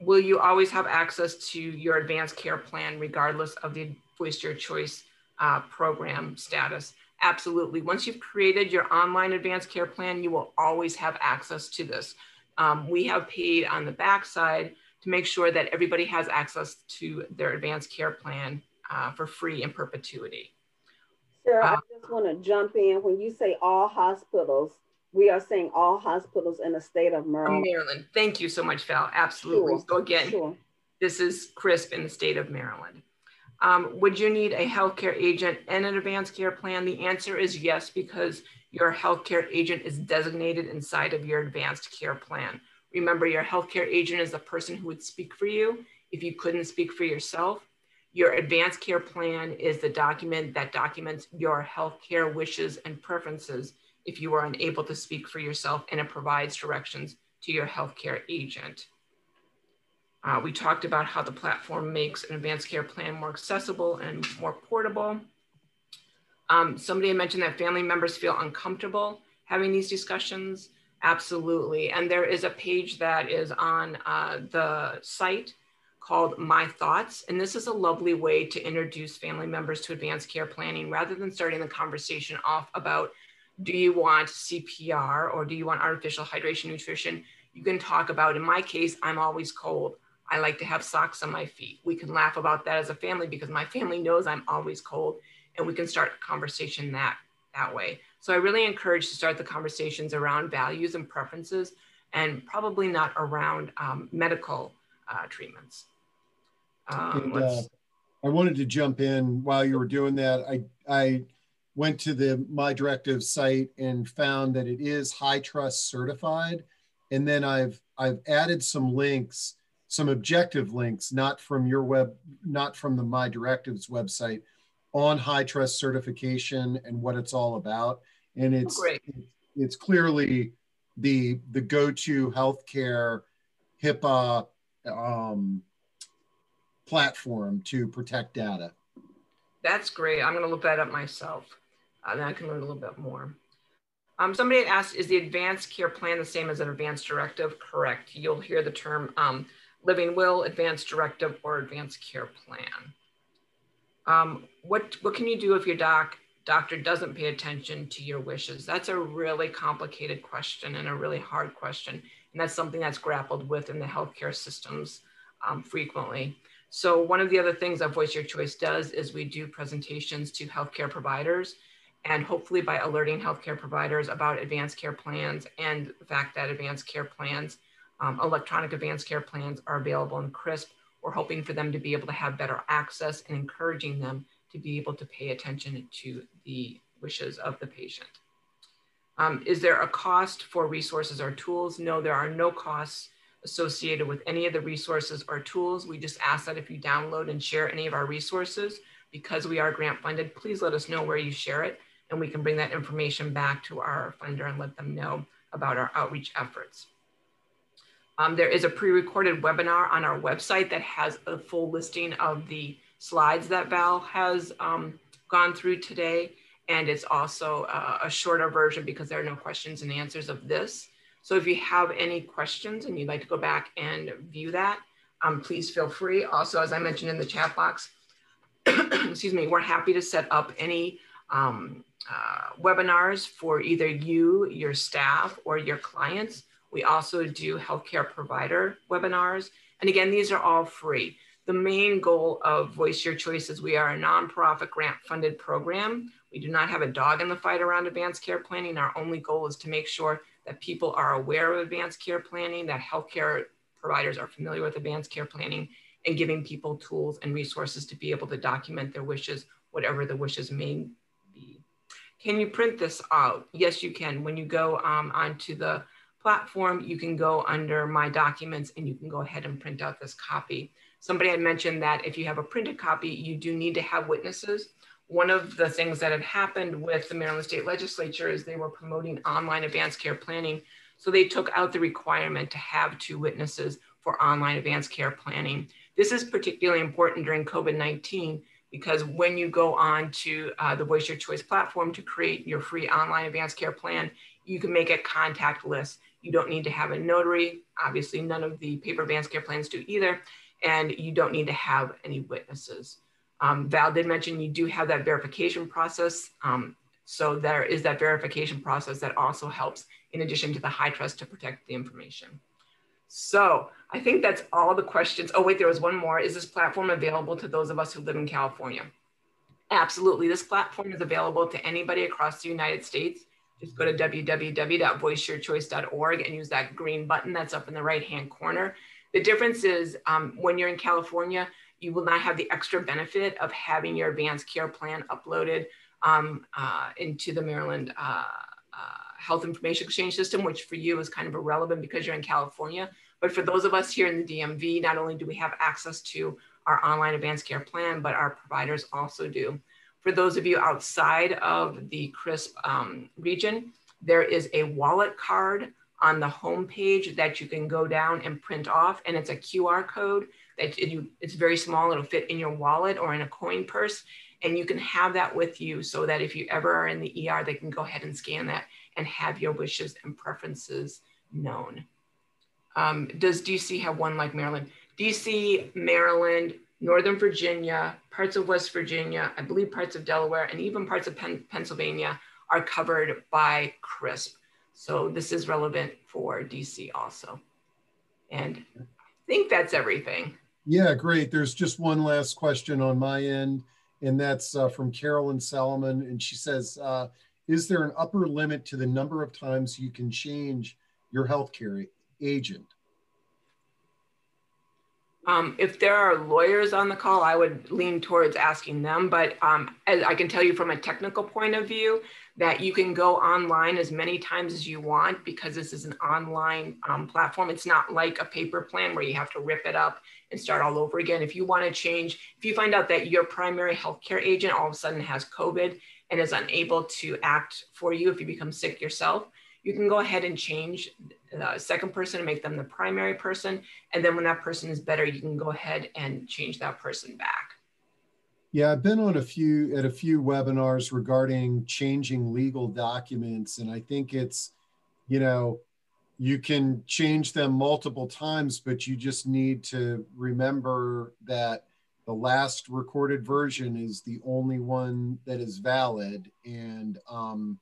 will you always have access to your advanced care plan regardless of the Voice Your Choice uh, program status? Absolutely. Once you've created your online advanced care plan, you will always have access to this. Um, we have paid on the backside to make sure that everybody has access to their advanced care plan uh, for free in perpetuity. Sarah, uh, I just want to jump in. When you say all hospitals, we are saying all hospitals in the state of Maryland. Maryland. Thank you so much, Val. Absolutely. Sure. So again, sure. this is CRISP in the state of Maryland. Um, would you need a healthcare agent and an advanced care plan? The answer is yes, because your healthcare agent is designated inside of your advanced care plan. Remember, your healthcare agent is the person who would speak for you if you couldn't speak for yourself. Your advanced care plan is the document that documents your healthcare wishes and preferences if you are unable to speak for yourself, and it provides directions to your healthcare agent. Uh, we talked about how the platform makes an advanced care plan more accessible and more portable. Um, somebody mentioned that family members feel uncomfortable having these discussions. Absolutely. And there is a page that is on uh, the site called My Thoughts. And this is a lovely way to introduce family members to advanced care planning rather than starting the conversation off about do you want CPR or do you want artificial hydration nutrition? You can talk about, in my case, I'm always cold. I like to have socks on my feet. We can laugh about that as a family because my family knows I'm always cold and we can start a conversation that that way. So I really encourage to start the conversations around values and preferences and probably not around um, medical uh, treatments. Um, and, uh, I wanted to jump in while you were doing that. I, I went to the My Directive site and found that it is HITRUST certified. And then I've, I've added some links some objective links, not from your web, not from the MyDirectives website, on HITRUST certification and what it's all about. And it's oh, it's clearly the the go-to healthcare HIPAA um, platform to protect data. That's great. I'm going to look that up myself. Uh, then I can learn a little bit more. Um, somebody had asked, is the advanced care plan the same as an advanced directive? Correct. You'll hear the term um, living will, advanced directive, or advanced care plan. Um, what, what can you do if your doc, doctor doesn't pay attention to your wishes? That's a really complicated question and a really hard question. And that's something that's grappled with in the healthcare systems um, frequently. So one of the other things that Voice Your Choice does is we do presentations to healthcare providers and hopefully by alerting healthcare providers about advanced care plans and the fact that advanced care plans, um, electronic advanced care plans are available in CRISP, we're hoping for them to be able to have better access and encouraging them to be able to pay attention to the wishes of the patient. Um, is there a cost for resources or tools? No, there are no costs associated with any of the resources or tools. We just ask that if you download and share any of our resources, because we are grant funded, please let us know where you share it and we can bring that information back to our funder and let them know about our outreach efforts. Um, there is a pre-recorded webinar on our website that has a full listing of the slides that Val has um, gone through today. And it's also uh, a shorter version because there are no questions and answers of this. So if you have any questions and you'd like to go back and view that, um, please feel free. Also, as I mentioned in the chat box, excuse me, we're happy to set up any um, uh, webinars for either you, your staff, or your clients. We also do healthcare provider webinars. And again, these are all free. The main goal of Voice Your Choice is we are a nonprofit grant funded program we do not have a dog in the fight around advanced care planning. Our only goal is to make sure that people are aware of advanced care planning, that healthcare providers are familiar with advanced care planning, and giving people tools and resources to be able to document their wishes, whatever the wishes may. Can you print this out? Yes, you can. When you go um, onto the platform, you can go under My Documents and you can go ahead and print out this copy. Somebody had mentioned that if you have a printed copy, you do need to have witnesses one of the things that had happened with the Maryland State Legislature is they were promoting online advanced care planning. So they took out the requirement to have two witnesses for online advanced care planning. This is particularly important during COVID 19 because when you go on to uh, the Voice Your Choice platform to create your free online advanced care plan, you can make it contactless. You don't need to have a notary. Obviously, none of the paper advanced care plans do either. And you don't need to have any witnesses. Um, Val did mention you do have that verification process. Um, so there is that verification process that also helps in addition to the HITRUST to protect the information. So I think that's all the questions. Oh wait, there was one more. Is this platform available to those of us who live in California? Absolutely, this platform is available to anybody across the United States. Just go to www.voiceyourchoice.org and use that green button that's up in the right-hand corner. The difference is um, when you're in California, you will not have the extra benefit of having your advanced care plan uploaded um, uh, into the Maryland uh, uh, Health Information Exchange System, which for you is kind of irrelevant because you're in California. But for those of us here in the DMV, not only do we have access to our online advanced care plan, but our providers also do. For those of you outside of the CRISP um, region, there is a wallet card on the home page that you can go down and print off, and it's a QR code that it, it's very small. It'll fit in your wallet or in a coin purse. And you can have that with you so that if you ever are in the ER, they can go ahead and scan that and have your wishes and preferences known. Um, does DC have one like Maryland? DC, Maryland, Northern Virginia, parts of West Virginia, I believe parts of Delaware, and even parts of Pen Pennsylvania are covered by CRISP. So this is relevant for DC also. And I think that's everything. Yeah, great. There's just one last question on my end, and that's uh, from Carolyn Salomon. And she says, uh, Is there an upper limit to the number of times you can change your healthcare agent? Um, if there are lawyers on the call, I would lean towards asking them. But um, I can tell you from a technical point of view that you can go online as many times as you want because this is an online um, platform. It's not like a paper plan where you have to rip it up and start all over again. If you want to change, if you find out that your primary healthcare agent all of a sudden has COVID and is unable to act for you if you become sick yourself, you can go ahead and change the second person and make them the primary person. And then when that person is better, you can go ahead and change that person back. Yeah, I've been on a few at a few webinars regarding changing legal documents, and I think it's, you know, you can change them multiple times, but you just need to remember that the last recorded version is the only one that is valid. And um,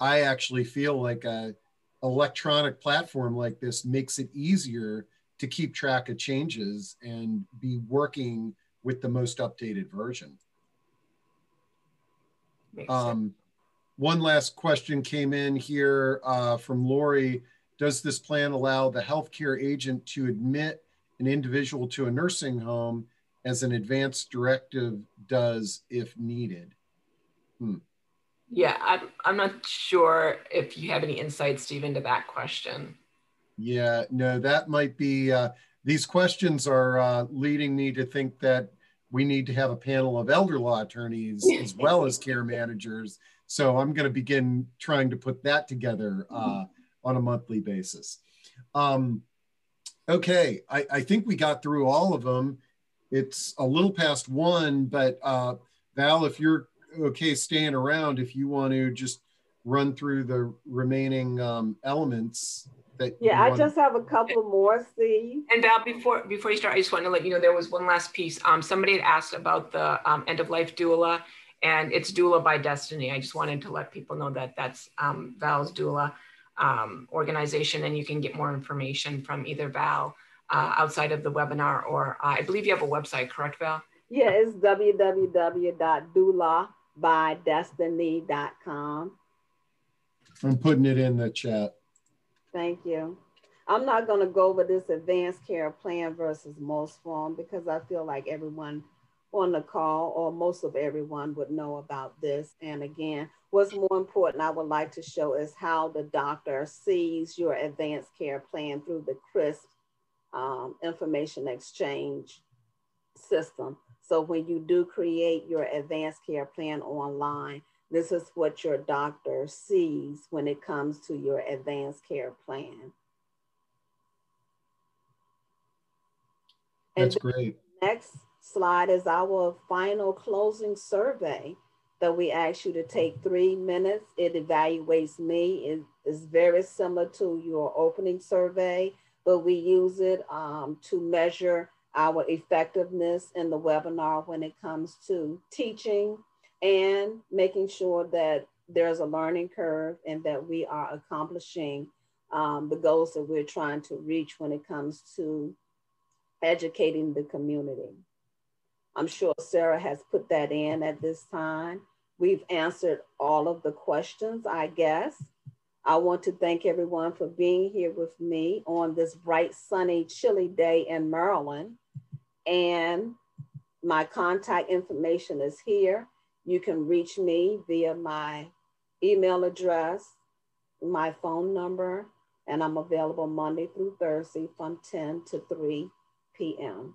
I actually feel like a electronic platform like this makes it easier to keep track of changes and be working with the most updated version. Um, one last question came in here uh, from Lori. Does this plan allow the healthcare agent to admit an individual to a nursing home as an advance directive does if needed? Hmm. Yeah, I'm, I'm not sure if you have any insight, Steve, into that question. Yeah, no, that might be, uh, these questions are uh, leading me to think that we need to have a panel of elder law attorneys as well as care managers. So I'm going to begin trying to put that together uh, on a monthly basis. Um, okay, I, I, think we got through all of them. It's a little past one, but uh, Val, if you're okay staying around, if you want to just run through the remaining um, elements that yeah i just have a couple more steve. And val before before you start i just want to let you know there was one last piece. Um, somebody had asked about the um, end of life doula and it's doula by destiny. I just wanted to let people know that that's um, val's doula um, organization and you can get more information from either val uh, outside of the webinar or uh, i believe you have a website correct val yeah it's www.doulabydestiny.com i'm putting it in the chat Thank you. I'm not going to go over this advanced care plan versus MOLST form because I feel like everyone on the call or most of everyone would know about this. And again, what's more important I would like to show is how the doctor sees your advanced care plan through the CRISP um, information exchange system. So when you do create your advanced care plan online, this is what your doctor sees when it comes to your advanced care plan. That's and great. Next slide is our final closing survey that we ask you to take three minutes. It evaluates me. It is very similar to your opening survey, but we use it um, to measure our effectiveness in the webinar when it comes to teaching, and making sure that there's a learning curve and that we are accomplishing um, the goals that we're trying to reach when it comes to educating the community. I'm sure Sarah has put that in at this time. We've answered all of the questions, I guess. I want to thank everyone for being here with me on this bright, sunny, chilly day in Maryland. And my contact information is here. You can reach me via my email address, my phone number, and I'm available Monday through Thursday from 10 to 3 p.m.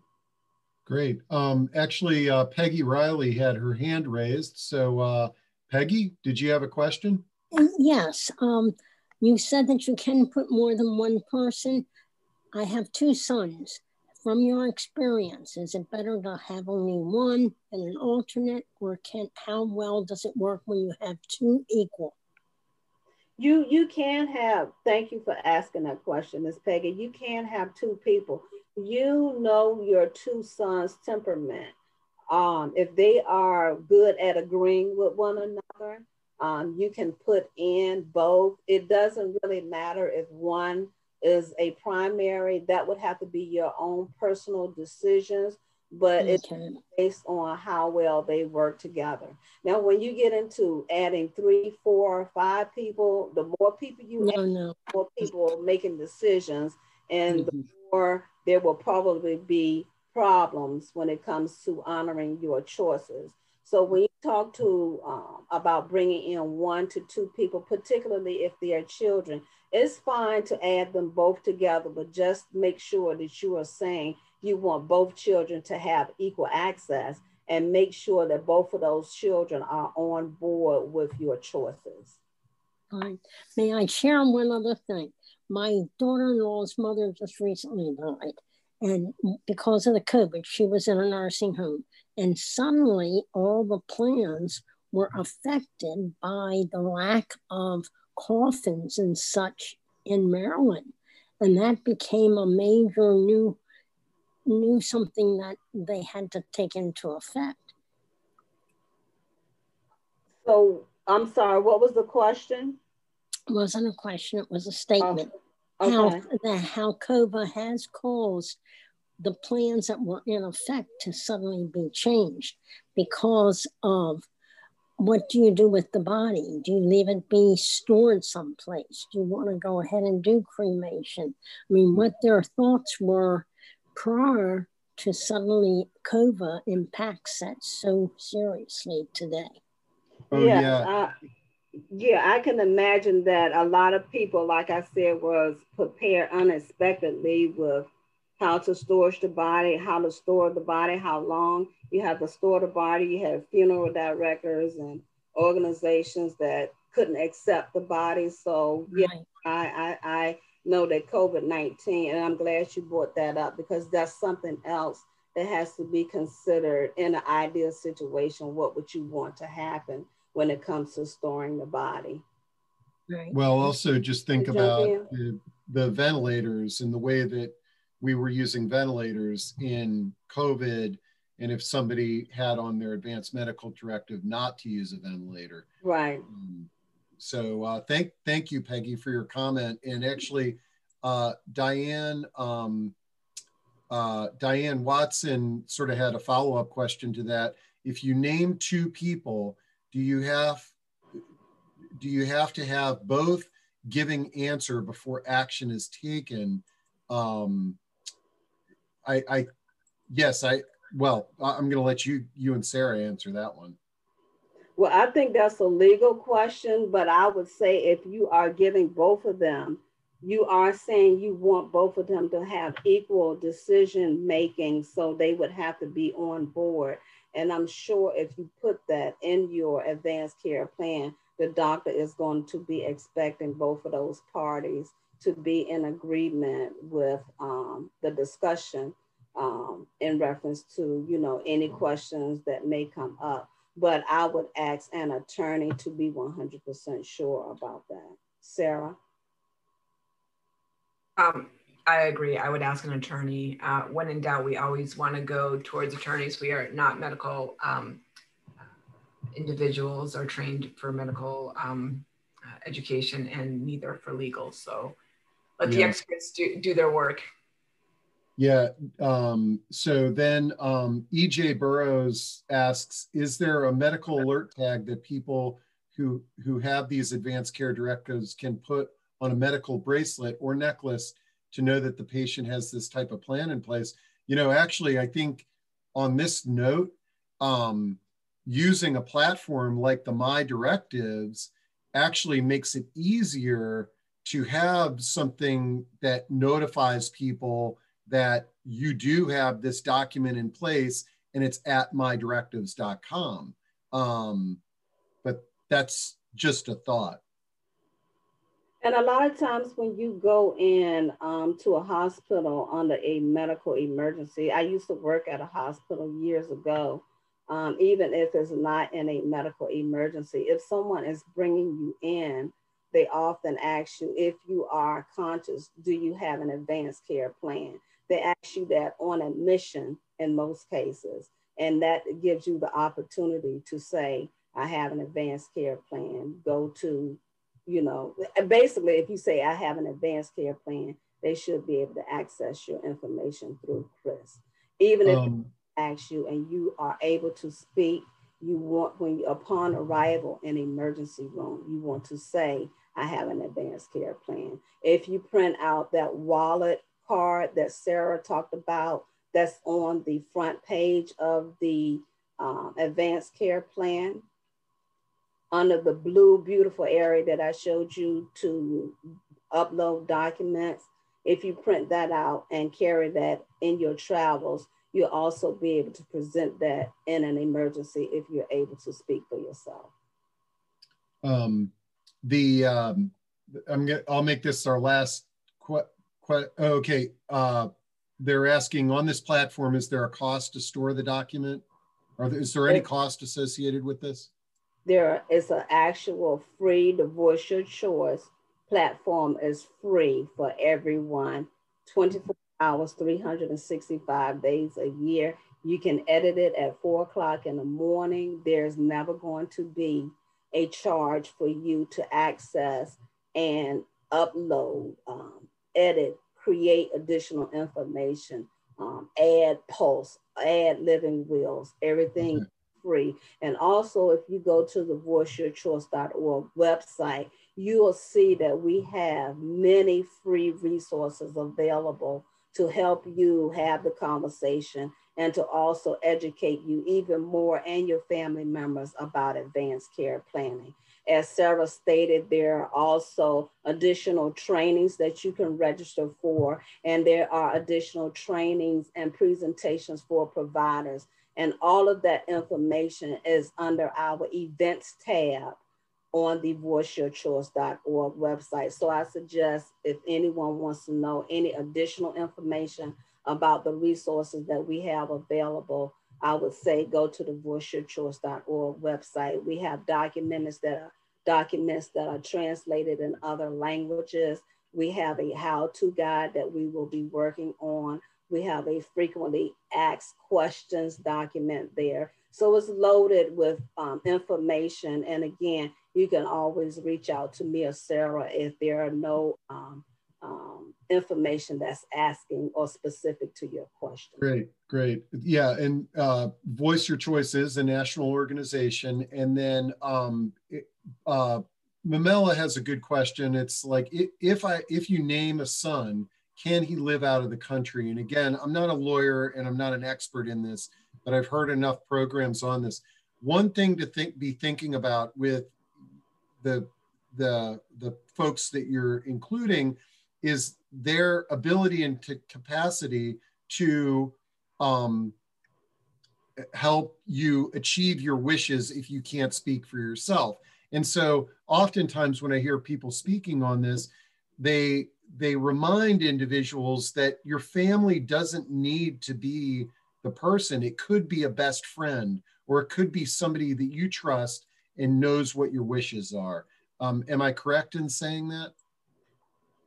Great. Um, actually, uh, Peggy Riley had her hand raised. So, uh, Peggy, did you have a question? Yes. Um, you said that you can put more than one person. I have two sons from your experience, is it better to have only one and an alternate, or can how well does it work when you have two equal? You you can have. Thank you for asking that question, Miss Peggy. You can have two people. You know your two sons' temperament. Um, if they are good at agreeing with one another, um, you can put in both. It doesn't really matter if one is a primary, that would have to be your own personal decisions, but okay. it's based on how well they work together. Now, when you get into adding three, four, five people, the more people you no, add, no. the more people are making decisions, and mm-hmm. the more there will probably be problems when it comes to honoring your choices. So when you talk to um, about bringing in one to two people, particularly if they are children, it's fine to add them both together, but just make sure that you are saying you want both children to have equal access and make sure that both of those children are on board with your choices. Fine. May I share one other thing? My daughter-in-law's mother just recently died. And because of the COVID, she was in a nursing home. And suddenly all the plans were affected by the lack of coffins and such in Maryland. And that became a major new, new something that they had to take into effect. So I'm sorry, what was the question? It wasn't a question, it was a statement. Oh, okay. How, that how COVID has caused the plans that were in effect to suddenly be changed because of what do you do with the body? Do you leave it be stored someplace? Do you want to go ahead and do cremation? I mean, what their thoughts were prior to suddenly COVID impacts that so seriously today. Oh, yeah, yeah. uh, yeah, I can imagine that a lot of people, like I said, was prepared unexpectedly with how to storage the body, how to store the body, how long you have to store the body. You have funeral directors and organizations that couldn't accept the body. So yeah, Right. I, I, I know that COVID 19, and I'm glad you brought that up because that's something else that has to be considered in an ideal situation. What would you want to happen when it comes to storing the body? Right. Well, also just think about the, the ventilators and the way that we were using ventilators in COVID. And if somebody had on their advanced medical directive not to use a ventilator. Right. Um, so uh, thank thank you, Peggy, for your comment. And actually, uh, Diane um, uh, Diane Watson sort of had a follow up question to that. If you name two people, do you have do you have to have both giving answer before action is taken? Um, I, I yes, I well, I'm going to let you you and Sarah answer that one. Well, I think that's a legal question, but I would say if you are giving both of them, you are saying you want both of them to have equal decision making, so they would have to be on board. And I'm sure if you put that in your advanced care plan, the doctor is going to be expecting both of those parties to be in agreement with um, the discussion um, in reference to, you know, any questions that may come up but I would ask an attorney to be 100% sure about that. Sarah? Um, I agree. I would ask an attorney. Uh, when in doubt, we always want to go towards attorneys. We are not medical um, individuals or trained for medical um, uh, education and neither for legal. So let the experts do, do their work. Yeah. Um, so then um, EJ Burrows asks, is there a medical alert tag that people who who have these advanced care directives can put on a medical bracelet or necklace to know that the patient has this type of plan in place? You know, actually, I think on this note, um, using a platform like the MyDirectives actually makes it easier to have something that notifies people that you do have this document in place and it's at mydirectives.com. Um, but that's just a thought. And a lot of times when you go in um, to a hospital under a medical emergency, I used to work at a hospital years ago. Um, even if it's not in a medical emergency, if someone is bringing you in, they often ask you if you are conscious, do you have an advanced care plan? They ask you that on admission in most cases. And that gives you the opportunity to say, I have an advanced care plan. Go to, you know, basically, if you say, I have an advanced care plan, they should be able to access your information through CRISP. Even if Um, they ask you and you are able to speak, you want, when you, upon arrival in emergency room, you want to say, I have an advanced care plan. If you print out that wallet card that Sarah talked about, that's on the front page of the um, advanced care plan. Under the blue, beautiful area that I showed you to upload documents, if you print that out and carry that in your travels, you'll also be able to present that in an emergency if you're able to speak for yourself. um, the um, I'm gonna I'll make this our last que- que- okay. Uh, they're asking on this platform, is there a cost to store the document? Or is there any cost associated with this? There is an actual free the Voice Your Choice platform is free for everyone, 24 hours, 365 days a year. You can edit it at four o'clock in the morning. There's never going to be a charge for you to access and upload, um, edit, create additional information, um, add posts, add living wills, everything Okay. free. And also, if you go to the voiceyourchoice.org website, you will see that we have many free resources available to help you have the conversation and to also educate you even more and your family members about advanced care planning. As Sarah stated, there are also additional trainings that you can register for, and there are additional trainings and presentations for providers. And all of that information is under our events tab on the voiceyourchoice.org website. So I suggest if anyone wants to know any additional information about the resources that we have available, I would say go to the voiceyourchoice.org website. We have documents that are documents that are translated in other languages. We have a how-to guide that we will be working on. We have a frequently asked questions document there. So it's loaded with um, information. And again, you can always reach out to me or Sarah if there are no um, um, information that's asking or specific to your question. Great, great. Yeah, and uh, Voice Your Choice is a national organization. And then um, uh, Mamela has a good question. It's like, if I if you name a son, can he live out of the country? And again, I'm not a lawyer and I'm not an expert in this, but I've heard enough programs on this. One thing to think be thinking about with the the the folks that you're including is their ability and capacity to um, help you achieve your wishes if you can't speak for yourself. And so oftentimes when I hear people speaking on this, they they remind individuals that your family doesn't need to be the person. It could be a best friend or it could be somebody that you trust and knows what your wishes are. Um, am I correct in saying that?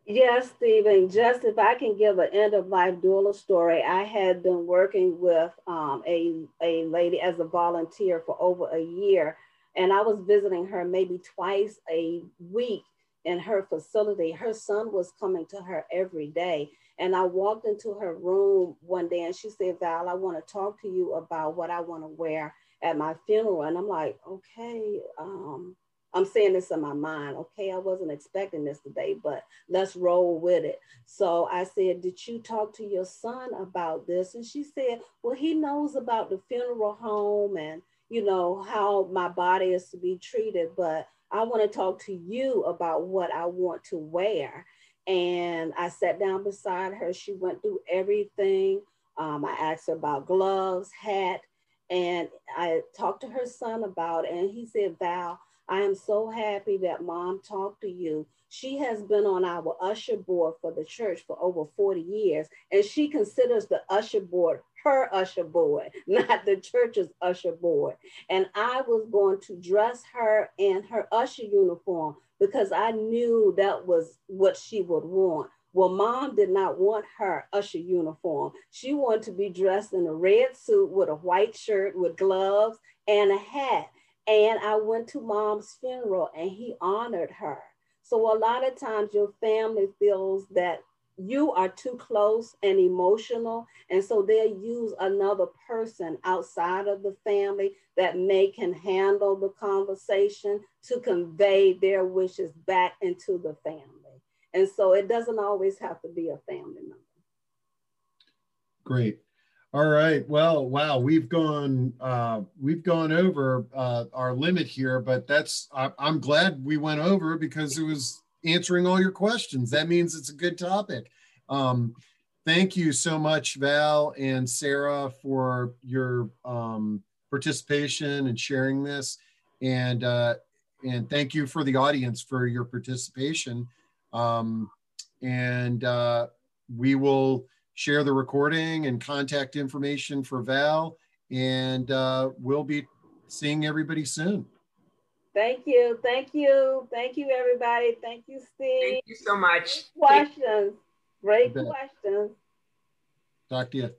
Yes, Stephen. Just if I can give an end of life doula story, I had been working with um, a, a lady as a volunteer for over a year, and I was visiting her maybe twice a week in her facility. Her son was coming to her every day. And I walked into her room one day and she said, Val, I want to talk to you about what I want to wear at my funeral. And I'm like, okay, um, I'm saying this in my mind. Okay, I wasn't expecting this today, but let's roll with it. So I said, Did you talk to your son about this? And she said, Well, he knows about the funeral home and, you know, how my body is to be treated, but I want to talk to you about what I want to wear. And I sat down beside her. She went through everything. Um, I asked her about gloves, hat, and I talked to her son about it. And he said, Val, I am so happy that mom talked to you. She has been on our usher board for the church for over 40 years, and she considers the usher board her usher board, not the church's usher board. And I was going to dress her in her usher uniform because I knew that was what she would want. Well, mom did not want her usher uniform. She wanted to be dressed in a red suit with a white shirt with gloves and a hat. And I went to mom's funeral and he honored her. So a lot of times your family feels that you are too close and emotional. And so they'll use another person outside of the family that may can handle the conversation to convey their wishes back into the family. And so it doesn't always have to be a family member. Great. All right. Well, wow, we've gone uh, we've gone over uh, our limit here, but that's I, I'm glad we went over because it was answering all your questions. That means it's a good topic. Um, thank you so much, Val and Sarah, for your um, participation and sharing this, and uh, and thank you for the audience for your participation. Um, and uh, we will share the recording and contact information for Val. And uh, we'll be seeing everybody soon. Thank you. Thank you. Thank you, everybody. Thank you, Steve. Thank you so much. Questions. Great questions. Talk to you.